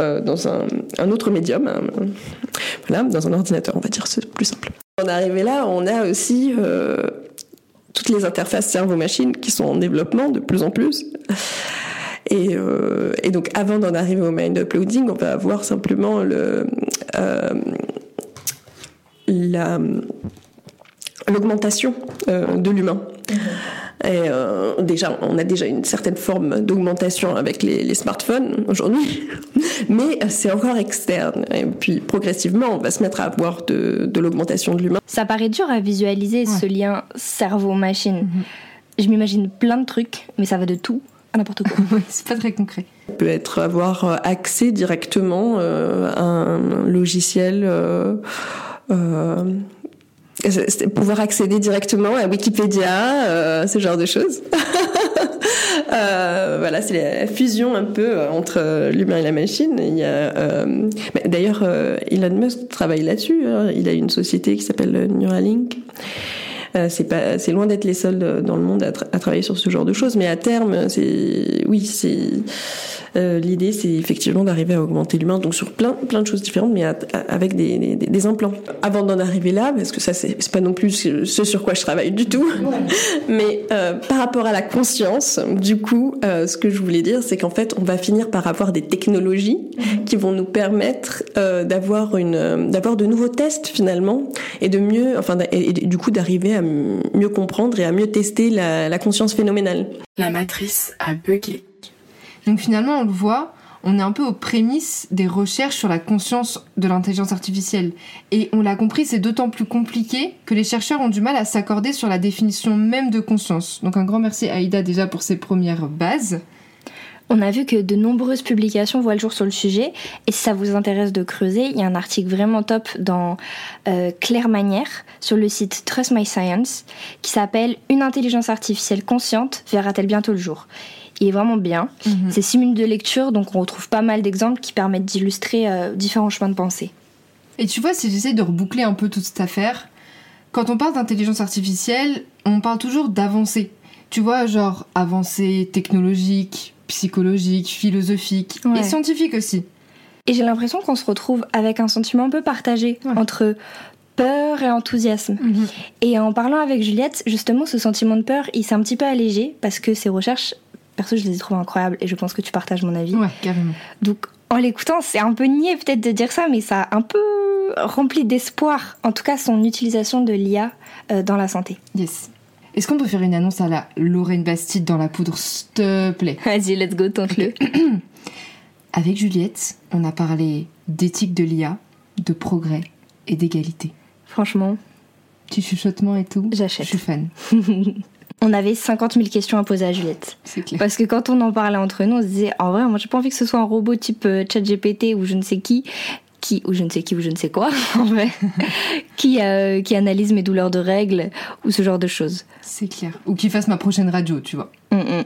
euh, dans un, un, autre médium, hein, voilà, dans un ordinateur, on va dire, c'est plus simple. On est arrivé là, on a aussi euh, toutes les interfaces cerveau-machine qui sont en développement de plus en plus. Et, euh, donc, avant d'en arriver au mind uploading, on va avoir simplement le, euh, la, l'augmentation euh, de l'humain. Et euh, déjà, on a déjà une certaine forme d'augmentation avec les, les smartphones aujourd'hui, mais c'est encore externe. Et puis progressivement, on va se mettre à avoir de, de l'augmentation de l'humain. Ça paraît dur à visualiser ouais. ce lien cerveau-machine. Mmh. Je m'imagine plein de trucs, mais ça va de tout à n'importe quoi. c'est pas très concret. Peut être avoir accès directement euh, à un logiciel. Euh, euh, pouvoir accéder directement à Wikipédia, euh, ce genre de choses. euh, voilà, c'est la fusion un peu entre l'humain et la machine. Il y a, euh, d'ailleurs, euh, Elon Musk travaille là-dessus. Hein. Il a une société qui s'appelle Neuralink. Euh, c'est pas, c'est loin d'être les seuls dans le monde à, à, travailler sur ce genre de choses, mais à terme, c'est, oui, c'est euh, l'idée, c'est effectivement d'arriver à augmenter l'humain, donc sur plein, plein de choses différentes, mais à, à, avec des, des, des, implants. Avant d'en arriver là, parce que ça, c'est, pas non plus ce sur quoi je travaille du tout, ouais. mais euh, par rapport à la conscience, du coup, euh, ce que je voulais dire, c'est qu'en fait, on va finir par avoir des technologies mmh. qui vont nous permettre d'avoir une, d'avoir de nouveaux tests finalement, et de mieux, enfin, et, et du coup, d'arriver à mieux comprendre et à mieux tester la, la conscience phénoménale. La matrice a bugué. Donc finalement, on le voit, on est un peu aux prémices des recherches sur la conscience de l'intelligence artificielle. Et on l'a compris, c'est d'autant plus compliqué que les chercheurs ont du mal à s'accorder sur la définition même de conscience. Donc un grand merci à Aïda déjà pour ses premières bases. On a vu que de nombreuses publications voient le jour sur le sujet. Et si ça vous intéresse de creuser, il y a un article vraiment top dans euh, Claire Manière sur le site Trust My Science qui s'appelle Une intelligence artificielle consciente verra-t-elle bientôt le jour? Il est vraiment bien. Mm -hmm. C'est six minutes de lecture, donc on retrouve pas mal d'exemples qui permettent d'illustrer euh, différents chemins de pensée. Et tu vois, si j'essaie de reboucler un peu toute cette affaire, quand on parle d'intelligence artificielle, on parle toujours d'avancée. Tu vois, genre avancée technologique, psychologique, philosophique ouais. et scientifique aussi. Et j'ai l'impression qu'on se retrouve avec un sentiment un peu partagé ouais. entre peur et enthousiasme. -hmm. Et en parlant avec Juliette, justement, ce sentiment de peur, il s'est un petit peu allégé parce que ces recherches perso, je les ai trouvées incroyables et je pense que tu partages mon avis. Ouais, carrément. Donc, en l'écoutant, c'est un peu niais peut-être de dire ça, mais ça a un peu rempli d'espoir, en tout cas, son utilisation de l'IA euh, dans la santé. Yes. Est-ce qu'on peut faire une annonce à la Lorraine Bastide dans la poudre, s'il te plaît? Vas-y, let's go, tente-le. Avec Juliette, on a parlé d'éthique de l'IA, de progrès et d'égalité. Franchement. Petit chuchotement et tout? J'achète. Je suis fan. on avait 50 000 questions à poser à Juliette. Clair. Parce que quand on en parlait entre nous, on se disait, en vrai, moi j'ai pas envie que ce soit un robot type euh, ChatGPT ou je ne sais qui, qui, ou je ne sais qui ou je ne sais quoi, en vrai, qui, euh, qui analyse mes douleurs de règles ou ce genre de choses. C'est clair. Ou qui fasse ma prochaine radio, tu vois. Mm -mm.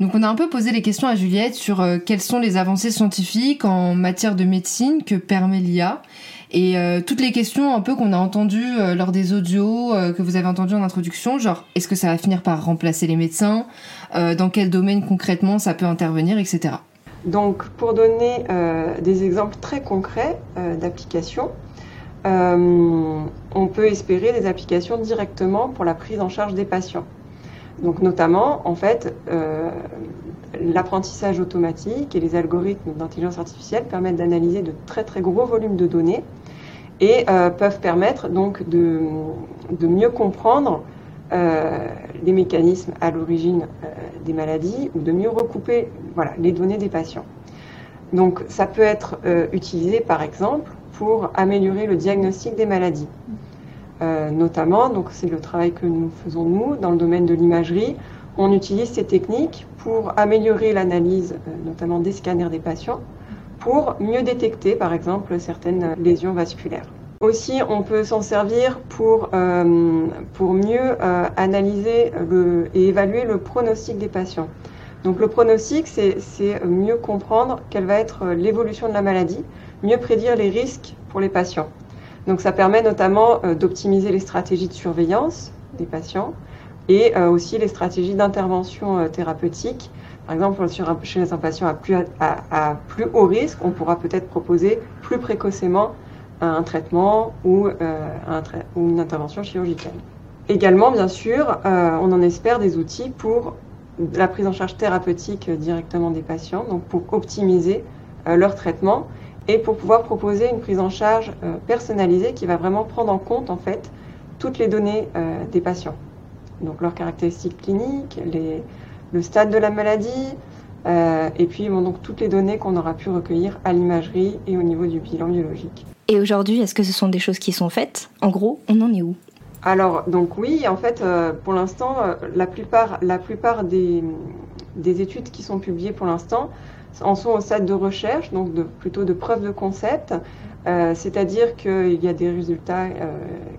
Donc on a un peu posé les questions à Juliette sur euh, quelles sont les avancées scientifiques en matière de médecine que permet l'IA et euh, toutes les questions un peu qu'on a entendues euh, lors des audios euh, que vous avez entendues en introduction, genre est-ce que ça va finir par remplacer les médecins, dans quel domaine concrètement ça peut intervenir, etc. Donc pour donner des exemples très concrets d'applications, on peut espérer des applications directement pour la prise en charge des patients. Donc notamment, en fait, l'apprentissage automatique et les algorithmes d'intelligence artificielle permettent d'analyser de très très gros volumes de données et euh, peuvent permettre donc de, de mieux comprendre euh, les mécanismes à l'origine euh, des maladies ou de mieux recouper les données des patients. Donc ça peut être utilisé par exemple pour améliorer le diagnostic des maladies. notamment, c'est le travail que nous faisons nous dans le domaine de l'imagerie. On utilise ces techniques pour améliorer l'analyse, notamment des scanners des patients, pour mieux détecter par exemple certaines lésions vasculaires. Aussi, on peut s'en servir pour, euh, mieux euh, analyser et évaluer le pronostic des patients. Donc le pronostic, c'est mieux comprendre quelle va être l'évolution de la maladie, mieux prédire les risques pour les patients. Donc ça permet notamment euh, d'optimiser les stratégies de surveillance des patients et aussi les stratégies d'intervention thérapeutique. Par exemple, sur chez un patient à plus, haut risque, on pourra peut-être proposer plus précocement un traitement ou, euh, un ou une intervention chirurgicale. Également, bien sûr, euh, on en espère des outils pour la prise en charge thérapeutique directement des patients, donc pour optimiser euh, leur traitement et pour pouvoir proposer une prise en charge personnalisée qui va vraiment prendre en compte en fait toutes les données des patients. Donc leurs caractéristiques cliniques, les, le stade de la maladie, et puis bon, donc toutes les données qu'on aura pu recueillir à l'imagerie et au niveau du bilan biologique. Et aujourd'hui, est-ce que ce sont des choses qui sont faites? En gros, on en est où? Alors, donc oui, en fait, euh, pour l'instant, euh, la plupart, la plupart des, des, études qui sont publiées pour l'instant en sont au stade de recherche, donc de, plutôt de preuve de concept, euh, c'est-à-dire qu'il y a des résultats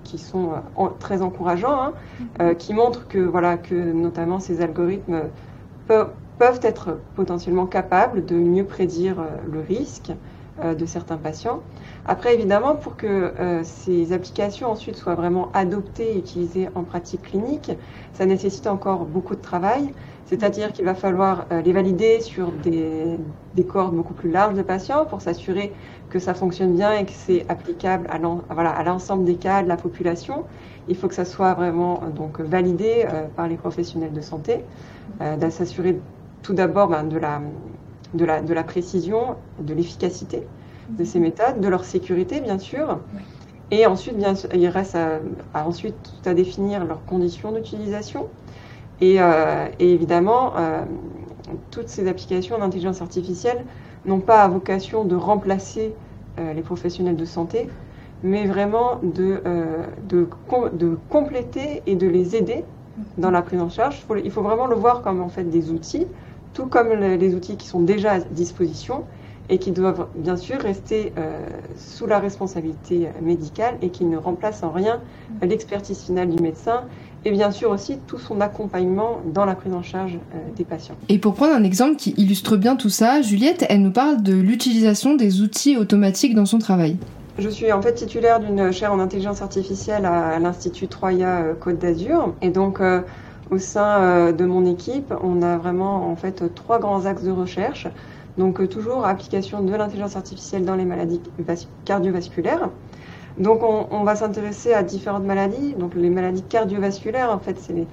qui sont très encourageants, hein, qui montrent que, voilà, que notamment ces algorithmes peuvent, peuvent être potentiellement capables de mieux prédire le risque de certains patients. Après, évidemment, pour que euh, ces applications ensuite soient vraiment adoptées et utilisées en pratique clinique, ça nécessite encore beaucoup de travail. C'est-à-dire qu'il va falloir euh, les valider sur des, des cohortes beaucoup plus larges de patients pour s'assurer que ça fonctionne bien et que c'est applicable à l'ensemble des cas de la population. Il faut que ça soit vraiment euh, donc validé par les professionnels de santé, s'assurer tout d'abord ben, de la précision, de l'efficacité de ces méthodes, de leur sécurité bien sûr. Et ensuite, bien, il reste à, ensuite tout à définir leurs conditions d'utilisation. Et, euh, évidemment, euh, toutes ces applications d'intelligence artificielle n'ont pas à vocation de remplacer euh, les professionnels de santé, mais vraiment de, de, de, compléter et de les aider dans la prise en charge. Il faut, il faut vraiment le voir comme en fait des outils, tout comme les outils qui sont déjà à disposition, et qui doivent bien sûr rester euh, sous la responsabilité médicale et qui ne remplacent en rien l'expertise finale du médecin et bien sûr aussi tout son accompagnement dans la prise en charge euh, des patients. Et pour prendre un exemple qui illustre bien tout ça, Juliette, elle nous parle de l'utilisation des outils automatiques dans son travail. Je suis en fait titulaire d'une chaire en intelligence artificielle à l'Institut Troya euh, Côte d'Azur et donc au sein de mon équipe, on a vraiment en fait trois grands axes de recherche. Donc euh, toujours application de l'intelligence artificielle dans les maladies cardiovasculaires. Donc on, va s'intéresser à différentes maladies. Donc les maladies cardiovasculaires, en fait, c'est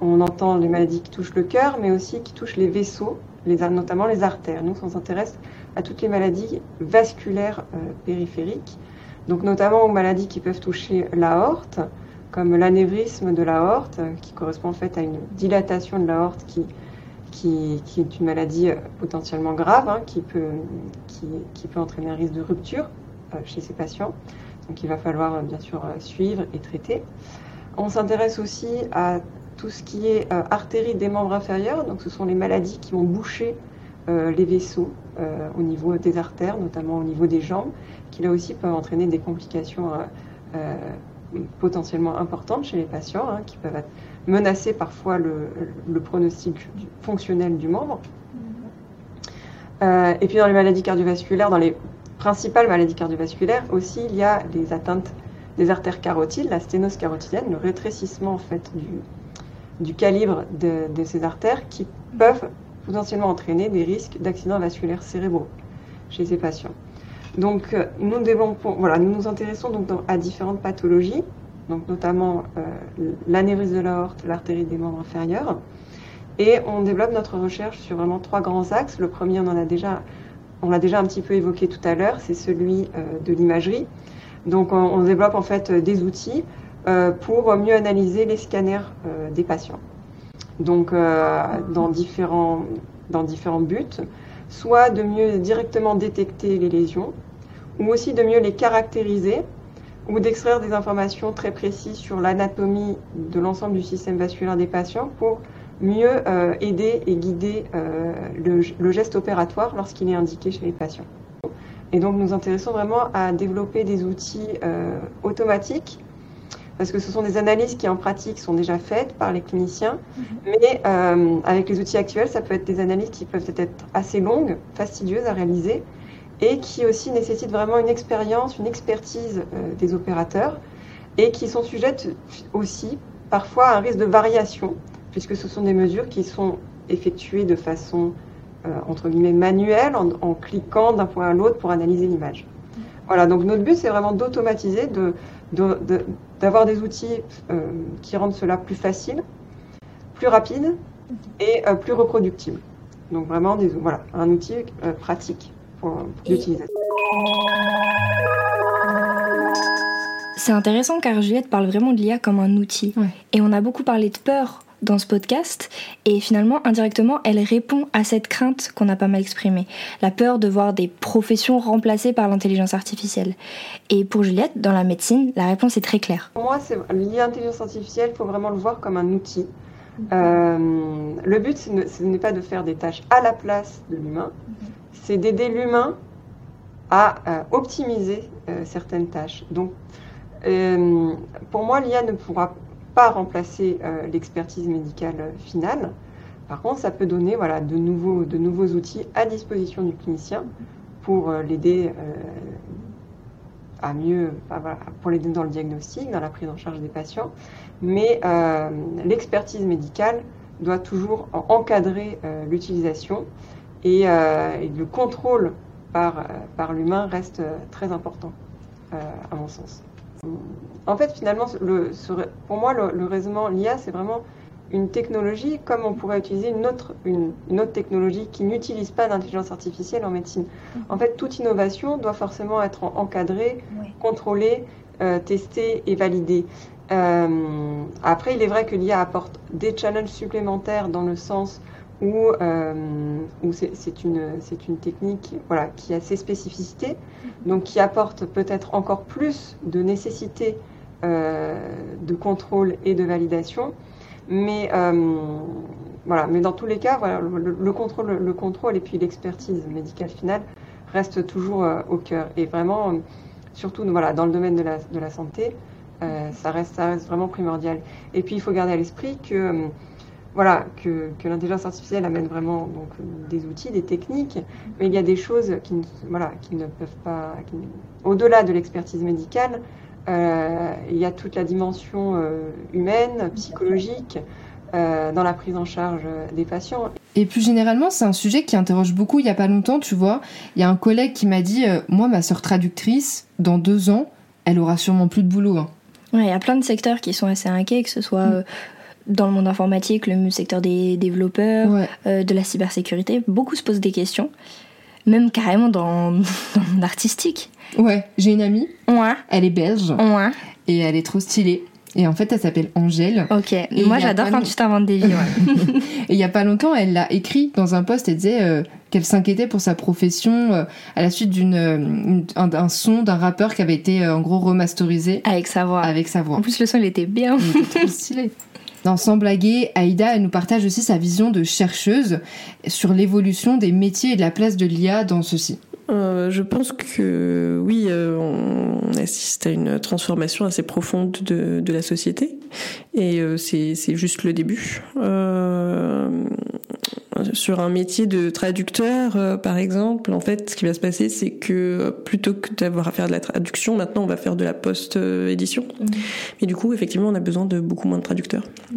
on entend les maladies qui touchent le cœur, mais aussi qui touchent les vaisseaux, les, notamment les artères. Nous, on s'intéresse à toutes les maladies vasculaires euh, périphériques, donc notamment aux maladies qui peuvent toucher l'aorte, comme l'anévrisme de l'aorte, qui correspond en fait à une dilatation de l'aorte qui qui, est une maladie euh, potentiellement grave, hein, qui, peut, entraîner un risque de rupture euh, chez ces patients. Donc il va falloir euh, bien sûr suivre et traiter. On s'intéresse aussi à tout ce qui est artérie des membres inférieurs, donc ce sont les maladies qui vont boucher les vaisseaux au niveau des artères, notamment au niveau des jambes, qui là aussi peuvent entraîner des complications potentiellement importantes chez les patients, hein, qui peuvent être menacer parfois le, pronostic fonctionnel du membre. Euh, et puis dans les maladies cardiovasculaires, dans les principales maladies cardiovasculaires aussi, il y a les atteintes des artères carotides, la sténose carotidienne, le rétrécissement en fait du, du calibre de, ces artères qui peuvent potentiellement entraîner des risques d'accidents vasculaires cérébraux chez ces patients. Donc euh, nous voilà, nous nous intéressons donc à différentes pathologies donc notamment euh, l'anévrisme de l'aorte, l'artérie des membres inférieurs. Et on développe notre recherche sur vraiment trois grands axes. Le premier, on l'a déjà un petit peu évoqué tout à l'heure, c'est celui euh, de l'imagerie. Donc on, développe en fait des outils euh, pour mieux analyser les scanners des patients. Donc dans différents dans différents buts. soit de mieux directement détecter les lésions, ou aussi de mieux les caractériser, ou d'extraire des informations très précises sur l'anatomie de l'ensemble du système vasculaire des patients pour mieux euh, aider et guider euh, le, le, geste opératoire lorsqu'il est indiqué chez les patients. Et donc nous intéressons vraiment à développer des outils euh, automatiques parce que ce sont des analyses qui en pratique sont déjà faites par les cliniciens, mm -hmm. mais avec les outils actuels, ça peut être des analyses qui peuvent être assez longues, fastidieuses à réaliser, et qui aussi nécessitent vraiment une expérience, une expertise euh, des opérateurs, et qui sont sujettes aussi parfois à un risque de variation, puisque ce sont des mesures qui sont effectuées de façon euh, entre guillemets manuelle, en, cliquant d'un point à l'autre pour analyser l'image. Voilà, donc notre but c'est vraiment d'automatiser, d'avoir des outils euh, qui rendent cela plus facile, plus rapide et plus reproductible. Donc vraiment, des, voilà, un outil pratique pour, l'utilisateur. C'est intéressant car Juliette parle vraiment de l'IA comme un outil. Ouais. Et on a beaucoup parlé de peur dans ce podcast et finalement indirectement elle répond à cette crainte qu'on a pas mal exprimée, la peur de voir des professions remplacées par l'intelligence artificielle. Et pour Juliette, dans la médecine, la réponse est très claire. Pour moi, l'intelligence artificielle, il faut vraiment le voir comme un outil. Euh, le but, ce n'est pas de faire des tâches à la place de l'humain, c'est d'aider l'humain à euh, optimiser euh, certaines tâches. Donc, euh, pour moi, l'IA ne pourra pas remplacer l'expertise médicale finale. Par contre, ça peut donner voilà, de, nouveaux, de nouveaux outils à disposition du clinicien pour l'aider à mieux, pour l'aider dans le diagnostic, dans la prise en charge des patients. Mais l'expertise médicale doit toujours encadrer l'utilisation et, et, le contrôle par, par l'humain reste très important, à mon sens. En fait, finalement, le, pour moi, le, le raisonnement, l'IA, c'est vraiment une technologie comme on pourrait utiliser une autre, une, une autre technologie qui n'utilise pas d'intelligence artificielle en médecine. Mm -hmm. En fait, toute innovation doit forcément être encadrée, oui. contrôlée, euh, testée et validée. Euh, après, il est vrai que l'IA apporte des challenges supplémentaires dans le sens où, euh, où c'est une, une technique voilà, qui a ses spécificités, donc qui apporte peut-être encore plus de nécessité euh, de contrôle et de validation. Mais, euh, voilà, mais dans tous les cas, voilà, le, le contrôle, le contrôle et puis l'expertise médicale finale restent toujours au cœur. Et vraiment, surtout voilà, dans le domaine de la, de la santé, ça, reste, ça reste vraiment primordial. Et puis il faut garder à l'esprit que voilà, que, que l'intelligence artificielle amène vraiment donc, des outils, des techniques, mais il y a des choses qui ne, voilà, qui ne peuvent pas, au-delà de l'expertise médicale, euh, il y a toute la dimension euh, humaine, psychologique, euh, dans la prise en charge des patients. Et plus généralement, c'est un sujet qui interroge beaucoup. Il n'y a pas longtemps, tu vois, il y a un collègue qui m'a dit, euh, moi, ma sœur traductrice, dans deux ans, elle aura sûrement plus de boulot. Hein. Ouais, il y a plein de secteurs qui sont assez inquiets, que ce soit... Dans le monde informatique, le secteur des développeurs, ouais. euh, de la cybersécurité, beaucoup se posent des questions. Même carrément dans, dans le monde artistique. Ouais, j'ai une amie. Ouais. Elle est belge. Ouais. Et elle est trop stylée. Et en fait, elle s'appelle Angèle. Ok. Et moi, j'adore quand tu t'inventes des vies. Ouais. et il y a pas longtemps, elle l'a écrit dans un post. Elle disait euh, qu'elle s'inquiétait pour sa profession euh, à la suite d'une un, un, son d'un rappeur qui avait été en gros remasterisé avec sa voix. Avec sa voix. En plus, le son il était bien. Il était trop stylé. Dans Sans blaguer, Aïda nous partage aussi sa vision de chercheuse sur l'évolution des métiers et de la place de l'IA dans ceci. Euh, je pense que oui, euh, on assiste à une transformation assez profonde de, de la société et euh, c'est juste le début. Euh, sur un métier de traducteur, euh, par exemple, en fait, ce qui va se passer, c'est que plutôt que d'avoir à faire de la traduction, maintenant, on va faire de la post-édition. Mmh. Et du coup, effectivement, on a besoin de beaucoup moins de traducteurs. Mmh.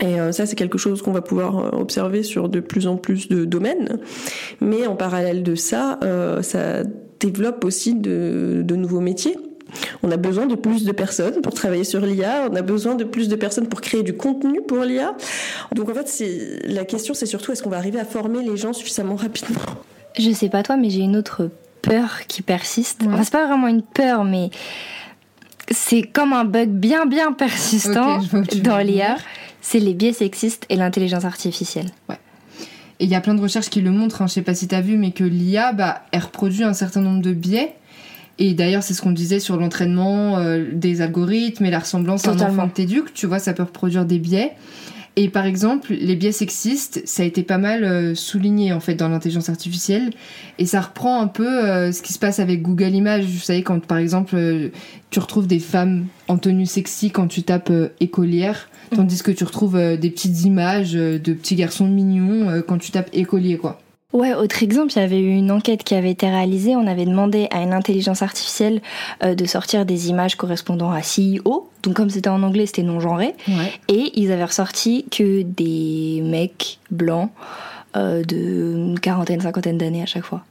Et euh, ça, c'est quelque chose qu'on va pouvoir observer sur de plus en plus de domaines. Mais en parallèle de ça, euh, ça développe aussi de, de nouveaux métiers. On a besoin de plus de personnes pour travailler sur l'IA, on a besoin de plus de personnes pour créer du contenu pour l'IA. Donc en fait, c'est la question c'est surtout est-ce qu'on va arriver à former les gens suffisamment rapidement? Je sais pas toi, mais j'ai une autre peur qui persiste. Ouais. Enfin, c'est pas vraiment une peur, mais c'est comme un bug bien bien persistant okay, dans l'IA, c'est les biais sexistes et l'intelligence artificielle. Ouais. Et il y a plein de recherches qui le montrent, hein, je sais pas si tu as vu, mais que l'IA, bah, elle reproduit un certain nombre de biais. Et d'ailleurs, c'est ce qu'on disait sur l'entraînement euh, des algorithmes et la ressemblance à un Totalement. enfant que t'éduques. Tu vois, ça peut reproduire des biais. Et par exemple, les biais sexistes, ça a été pas mal euh, souligné en fait dans l'intelligence artificielle. Et ça reprend un peu euh, ce qui se passe avec Google Images. Vous savez, quand par exemple, euh, tu retrouves des femmes en tenue sexy quand tu tapes euh, écolière, tandis que tu retrouves des petites images de petits garçons mignons quand tu tapes écolier, quoi. Ouais, autre exemple, il y avait eu une enquête qui avait été réalisée. On avait demandé à une intelligence artificielle euh, de sortir des images correspondant à CEO. Donc comme c'était en anglais, c'était non genré. Ouais. Et ils avaient ressorti que des mecs blancs euh, de une quarantaine, cinquantaine d'années à chaque fois.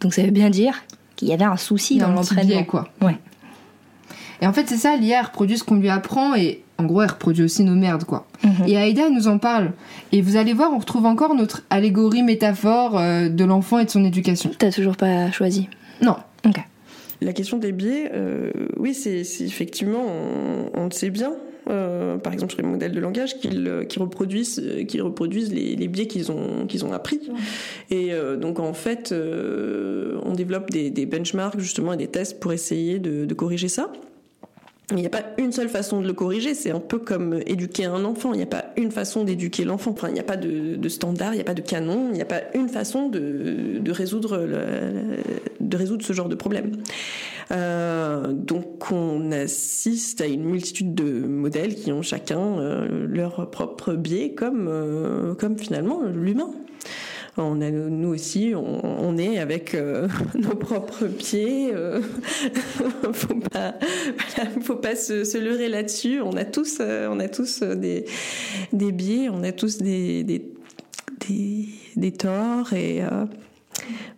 Donc ça veut bien dire qu'il y avait un souci dans petit l'entraînement. quoi. Ouais. Et en fait, c'est ça, l'IA reproduit ce qu'on lui apprend et en gros, elle reproduit aussi nos merdes, quoi. Mhm. Et Aïda elle nous en parle. Et vous allez voir, on retrouve encore notre allégorie métaphore euh, de l'enfant et de son éducation. T'as toujours pas choisi. Non. Ok. La question des biais, euh, oui, c'est effectivement, on, on le sait bien. euh, par exemple sur les modèles de langage qu'ils reproduisent qu'ils reproduisent les, les biais qu'ils ont qu'ils ont appris et euh, donc en fait euh, on développe des, des benchmarks justement et des tests pour essayer de, de corriger ça il n'y a pas une seule façon de le corriger, c'est un peu comme éduquer un enfant. Il n'y a pas une façon d'éduquer l'enfant. Il n'y a pas de, standard, il n'y a pas de canon, il n'y a pas une façon de résoudre ce genre de problème. Euh, donc, on assiste à une multitude de modèles qui ont chacun euh, leur propre biais, comme euh, comme finalement l'humain. On a, nous aussi, on, est avec euh, nos propres pieds. Euh, faut pas, faut pas se, leurrer là-dessus. On a tous, euh, on a tous euh, des, des biais, on a tous des, des, des, des torts et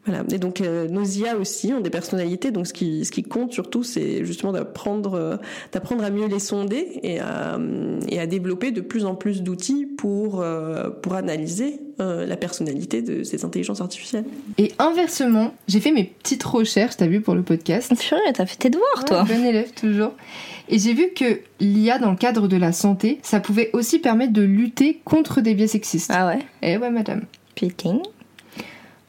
voilà. Et donc euh, nos IA aussi ont des personnalités. Donc ce qui, ce qui compte surtout, c'est justement d'apprendre, euh, d'apprendre à mieux les sonder et à, euh, et à développer de plus en plus d'outils pour, euh, pour analyser euh, la personnalité de ces intelligences artificielles. Et inversement, j'ai fait mes petites recherches, t'as vu, pour le podcast. Purée, t'as fait tes devoirs, toi. Ouais, bon élève, toujours. Et j'ai vu que l'IA, dans le cadre de la santé, ça pouvait aussi permettre de lutter contre des biais sexistes. Ah ouais? Eh ouais, madame. Putain.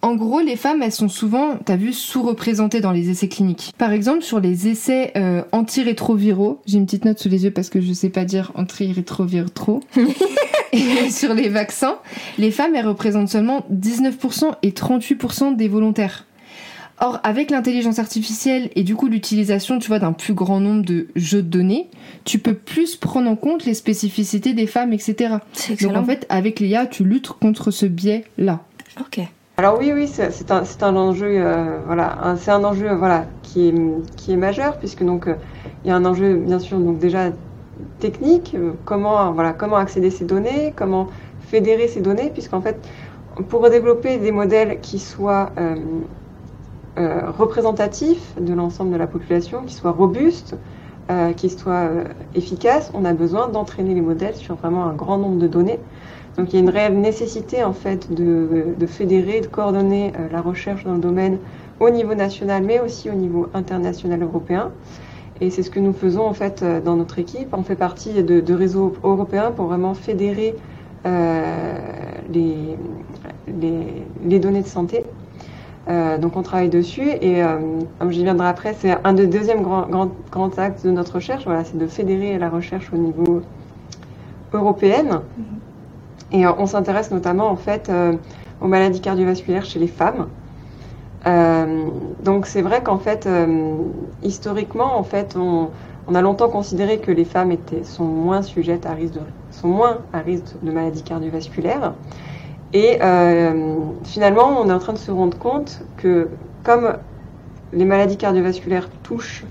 En gros, les femmes, elles sont souvent, t'as vu, sous-représentées dans les essais cliniques. Par exemple, sur les essais euh, antirétroviraux, j'ai une petite note sous les yeux parce que je sais pas dire antirétroviraux. et sur les vaccins, les femmes, elles représentent seulement 19% et 38% des volontaires. Or, avec l'intelligence artificielle et du coup l'utilisation, tu vois, d'un plus grand nombre de jeux de données, tu peux plus prendre en compte les spécificités des femmes, etc. C'est Donc en fait, avec l'IA, tu luttes contre ce biais-là. Ok. Alors oui, oui, c'est un, enjeu, euh, voilà, c'est un enjeu, voilà, qui est, majeur puisque donc euh, il y a un enjeu bien sûr donc déjà technique, euh, comment voilà, comment accéder ces données, comment fédérer ces données, puisqu'en fait pour développer des modèles qui soient représentatifs de l'ensemble de la population, qui soient robustes, qui soient efficaces, on a besoin d'entraîner les modèles sur vraiment un grand nombre de données. Donc il y a une réelle nécessité en fait de, de fédérer, de coordonner euh, la recherche dans le domaine au niveau national, mais aussi au niveau international européen. Et c'est ce que nous faisons en fait euh, dans notre équipe. On fait partie de, réseaux européens pour vraiment fédérer euh, les, les, données de santé. Donc on travaille dessus et comme j'y viendrai après, c'est un des deuxièmes grands grand, grand axes de notre recherche. Voilà, c'est de fédérer la recherche au niveau européenne. Et euh, on s'intéresse notamment en fait euh, aux maladies cardiovasculaires chez les femmes. Euh, donc c'est vrai qu'en fait, historiquement, en fait, on, a longtemps considéré que les femmes étaient, sont moins sujettes à risque de, sont moins à risque de maladies cardiovasculaires. Et finalement, on est en train de se rendre compte que comme les maladies cardiovasculaires touchent,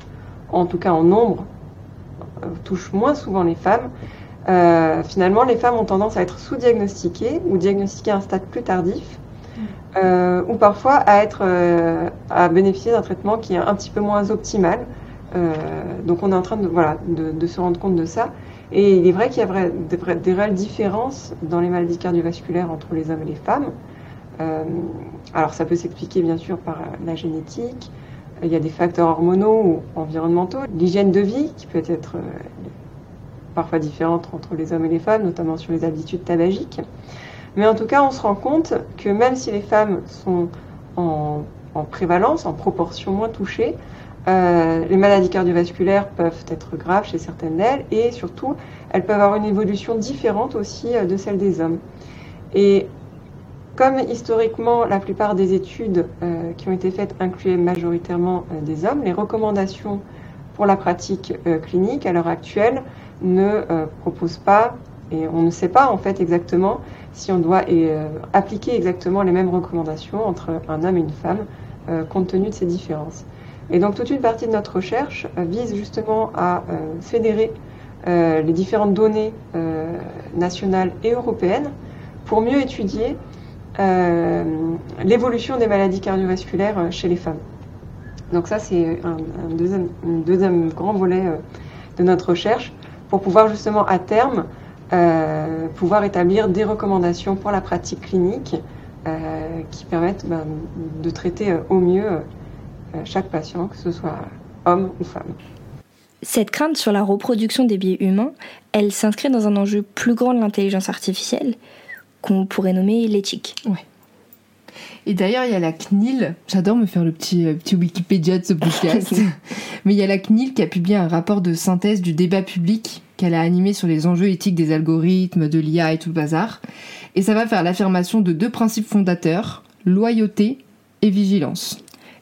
en tout cas en nombre, touchent moins souvent les femmes, euh, finalement, les femmes ont tendance à être sous-diagnostiquées ou diagnostiquées à un stade plus tardif, euh, ou parfois euh, à bénéficier d'un traitement qui est un petit peu moins optimal. Donc, on est en train de se rendre compte de ça. Et il est vrai qu'il y a des, des réelles différences dans les maladies cardiovasculaires entre les hommes et les femmes. Alors, ça peut s'expliquer bien sûr par la génétique. Il y a des facteurs hormonaux ou environnementaux, l'hygiène de vie qui peut être parfois différente entre les hommes et les femmes, notamment sur les habitudes tabagiques. Mais en tout cas, on se rend compte que même si les femmes sont en, en prévalence, en proportion moins touchées, euh, les maladies cardiovasculaires peuvent être graves chez certaines d'elles et surtout, elles peuvent avoir une évolution différente aussi euh, de celle des hommes. Et comme historiquement, la plupart des études euh, qui ont été faites incluaient majoritairement des hommes, les recommandations pour la pratique clinique à l'heure actuelle ne euh, proposent pas, et on ne sait pas en fait exactement si on doit euh, appliquer exactement les mêmes recommandations entre un homme et une femme, euh, compte tenu de ces différences. Et donc toute une partie de notre recherche vise justement à fédérer les différentes données nationales et européennes pour mieux étudier l'évolution des maladies cardiovasculaires chez les femmes. Donc ça, c'est un, deuxième, grand volet de notre recherche pour pouvoir justement à terme euh, pouvoir établir des recommandations pour la pratique clinique euh, qui permettent ben, de traiter euh, au mieux euh, chaque patient, que ce soit homme ou femme. Cette crainte sur la reproduction des biais humains, elle s'inscrit dans un enjeu plus grand de l'intelligence artificielle qu'on pourrait nommer l'éthique. Et d'ailleurs, il y a la CNIL, j'adore me faire le petit, euh, petit Wikipédia de ce podcast, mais il y a la CNIL qui a publié un rapport de synthèse du débat public qu'elle a animé sur les enjeux éthiques des algorithmes, de l'IA et tout le bazar. Et ça va faire l'affirmation de deux principes fondateurs, loyauté et vigilance.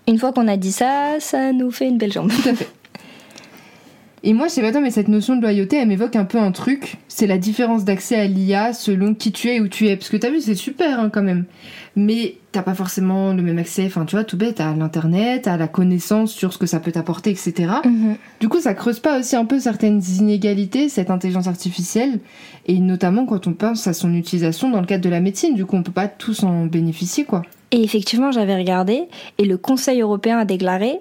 Une fois qu'on a dit ça, ça nous fait une belle jambe. Tout à fait. Et moi, je sais pas toi, mais cette notion de loyauté, elle m'évoque un peu un truc. C'est la différence d'accès à l'IA selon qui tu es et où tu es. Parce que t'as vu, c'est super hein, quand même. Mais t'as pas forcément le même accès. Enfin, tu vois, tout bête, à l'internet, à la connaissance sur ce que ça peut t'apporter, etc. Mhm. Du coup, ça creuse pas aussi un peu certaines inégalités, cette intelligence artificielle, et notamment quand on pense à son utilisation dans le cadre de la médecine. Du coup, on peut pas tous en bénéficier, quoi. Et effectivement, j'avais regardé, et le Conseil européen a déclaré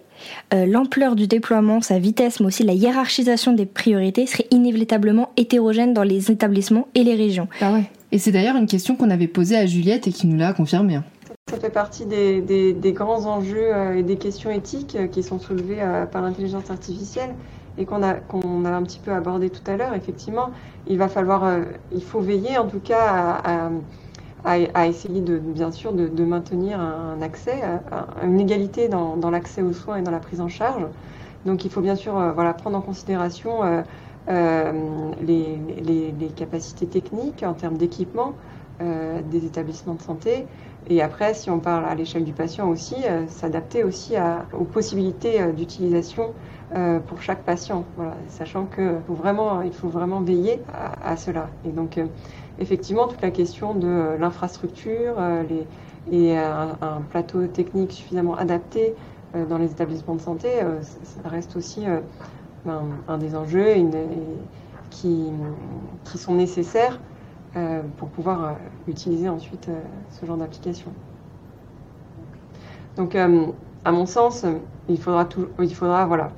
euh, l'ampleur du déploiement, sa vitesse, mais aussi la hiérarchisation des priorités serait inévitablement hétérogène dans les établissements et les régions. Ah ouais. Et c'est d'ailleurs une question qu'on avait posée à Juliette et qui nous l'a confirmé. hein. Ça fait partie des, grands enjeux euh, et des questions éthiques euh, qui sont soulevées euh, par l'intelligence artificielle et qu'on a, qu'on a un petit peu abordé tout à l'heure. Effectivement, il va falloir, il faut veiller en tout cas à, essayer de, bien sûr, de, maintenir un, accès, une égalité dans, l'accès aux soins et dans la prise en charge. Donc, il faut bien sûr, voilà, prendre en considération euh, les, capacités techniques en termes d'équipement euh, des établissements de santé. Et après, si on parle à l'échelle du patient aussi, euh, s'adapter aussi aux possibilités d'utilisation pour chaque patient. Voilà, sachant que faut vraiment, il faut vraiment veiller à, cela. Et donc, effectivement, toute la question de l'infrastructure et un, plateau technique suffisamment adapté dans les établissements de santé, ça reste aussi un, un des enjeux et une- et qui, qui sont nécessaires euh, pour pouvoir euh, utiliser ensuite euh, ce genre d'application. Donc, à mon sens, il faudra, tou- il faudra voilà,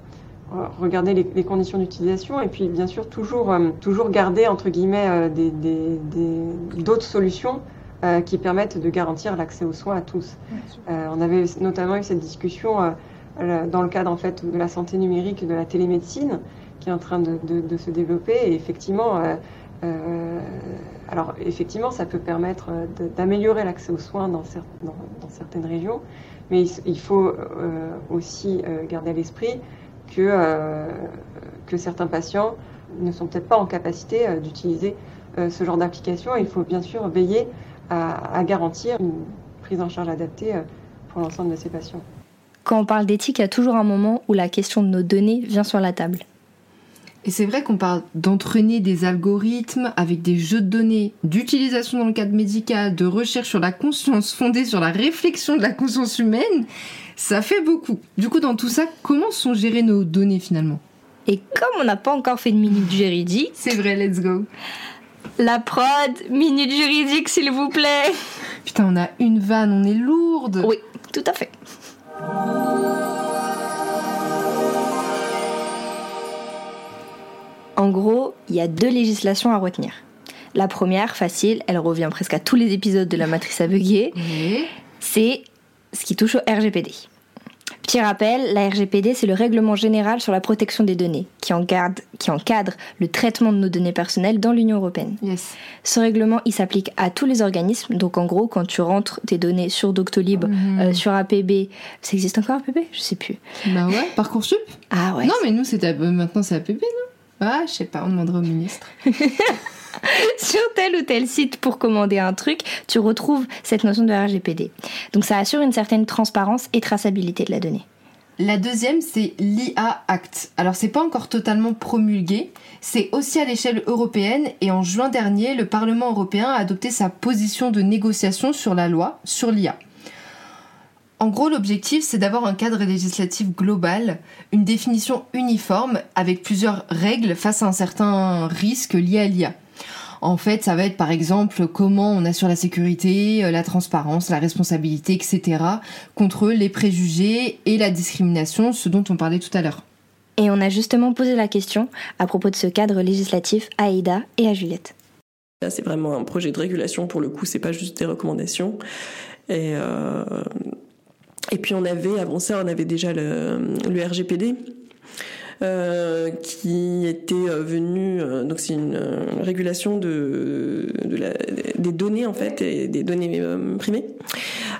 regarder les, les conditions d'utilisation et puis bien sûr toujours, euh, toujours garder entre guillemets euh, des- des- des- d'autres solutions euh, qui permettent de garantir l'accès aux soins à tous. On avait notamment eu cette discussion dans le cadre en fait de la santé numérique et de la télémédecine qui est en train de, se développer et effectivement euh, euh, alors effectivement ça peut permettre euh, d'améliorer l'accès aux soins dans, cer- dans- dans certaines régions mais il, faut euh, aussi euh, garder à l'esprit que, euh, certains patients ne sont peut-être pas en capacité euh, d'utiliser euh, ce genre d'application. Il faut bien sûr veiller à, garantir une prise en charge adaptée euh, pour l'ensemble de ces patients. Quand on parle d'éthique, il y a toujours un moment où la question de nos données vient sur la table. Et c'est vrai qu'on parle d'entraîner des algorithmes avec des jeux de données, d'utilisation dans le cadre médical, de recherche sur la conscience fondée sur la réflexion de la conscience humaine. Ça fait beaucoup. Du coup, dans tout ça, comment sont gérées nos données finalement? Et comme on n'a pas encore fait de minute juridique, C'est vrai, let's go. la prod, minute juridique s'il vous plaît. Putain, on a une vanne, on est lourde. Oui, tout à fait. En gros, il y a deux législations à retenir. La première, facile, elle revient presque à tous les épisodes de la matrice à c'est ce qui touche au RGPD. Petit rappel, la RGPD, c'est le règlement général sur la protection des données, qui encadre, qui encadre le traitement de nos données personnelles dans l'Union européenne. Yes. Ce règlement, il s'applique à tous les organismes. Donc en gros, quand tu rentres tes données sur Doctolib, Mhm. euh, sur APB, ça existe encore APB Je sais plus. Bah ouais, Parcoursup? Ah ouais. Non, mais nous, maintenant c'est APB, non? Ah, je sais pas, on demandera au ministre. sur tel ou tel site pour commander un truc, tu retrouves cette notion de RGPD. Donc ça assure une certaine transparence et traçabilité de la donnée. La deuxième, c'est l'IA Act. Alors, c'est pas encore totalement promulgué, c'est aussi à l'échelle européenne et en juin dernier, le Parlement européen a adopté sa position de négociation sur la loi sur l'IA. En gros, l'objectif, c'est d'avoir un cadre législatif global, une définition uniforme avec plusieurs règles face à un certain risque lié à l'IA. En fait, ça va être par exemple comment on assure la sécurité, euh, la transparence, la responsabilité, etc. contre les préjugés et la discrimination, ce dont on parlait tout à l'heure. Et on a justement posé la question à propos de ce cadre législatif à Aïda et à Juliette. Là, c'est vraiment un projet de régulation pour le coup, c'est pas juste des recommandations. Et, euh, et puis on avait, avant ça, on avait déjà le, le RGPD. Euh, qui était euh, venu, euh, donc c'est une régulation de, la, des données en fait, et des données primées.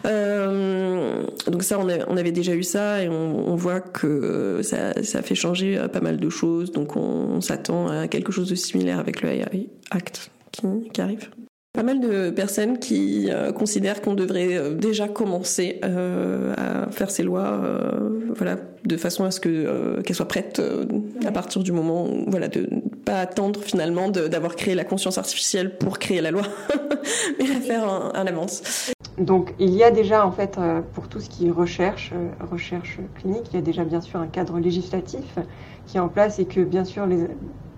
Donc ça, on, avait déjà eu ça et on, voit que ça, ça fait changer pas mal de choses. Donc on, s'attend à quelque chose de similaire avec le AI Act qui arrive. Pas mal de personnes qui euh, considèrent qu'on devrait euh, déjà commencer euh, à faire ces lois, voilà, de façon à ce que qu'elles soient prêtes à partir du moment, où, voilà, de ne pas attendre finalement d'avoir créé la conscience artificielle pour créer la loi, mais la faire en, en avance. Donc il y a déjà en fait pour tout ce qui est recherche, recherche clinique, il y a déjà bien sûr un cadre législatif qui est en place et que bien sûr les,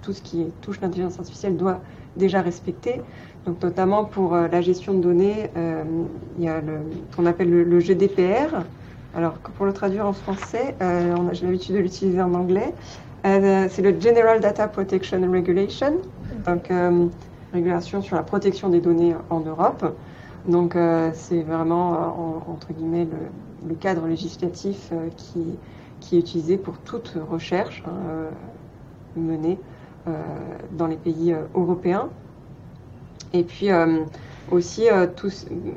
tout ce qui touche l'intelligence artificielle doit déjà respecter. Donc notamment pour euh, la gestion de données, euh, il y a ce qu'on appelle le, GDPR. Alors pour le traduire en français, euh, j'ai l'habitude de l'utiliser en anglais. C'est le General Data Protection Regulation, donc régulation sur la protection des données en Europe. Donc c'est vraiment, en- entre guillemets, le, cadre législatif qui, est utilisé pour toute recherche hein, menée dans les pays européens. Et puis euh, aussi, euh, tout euh,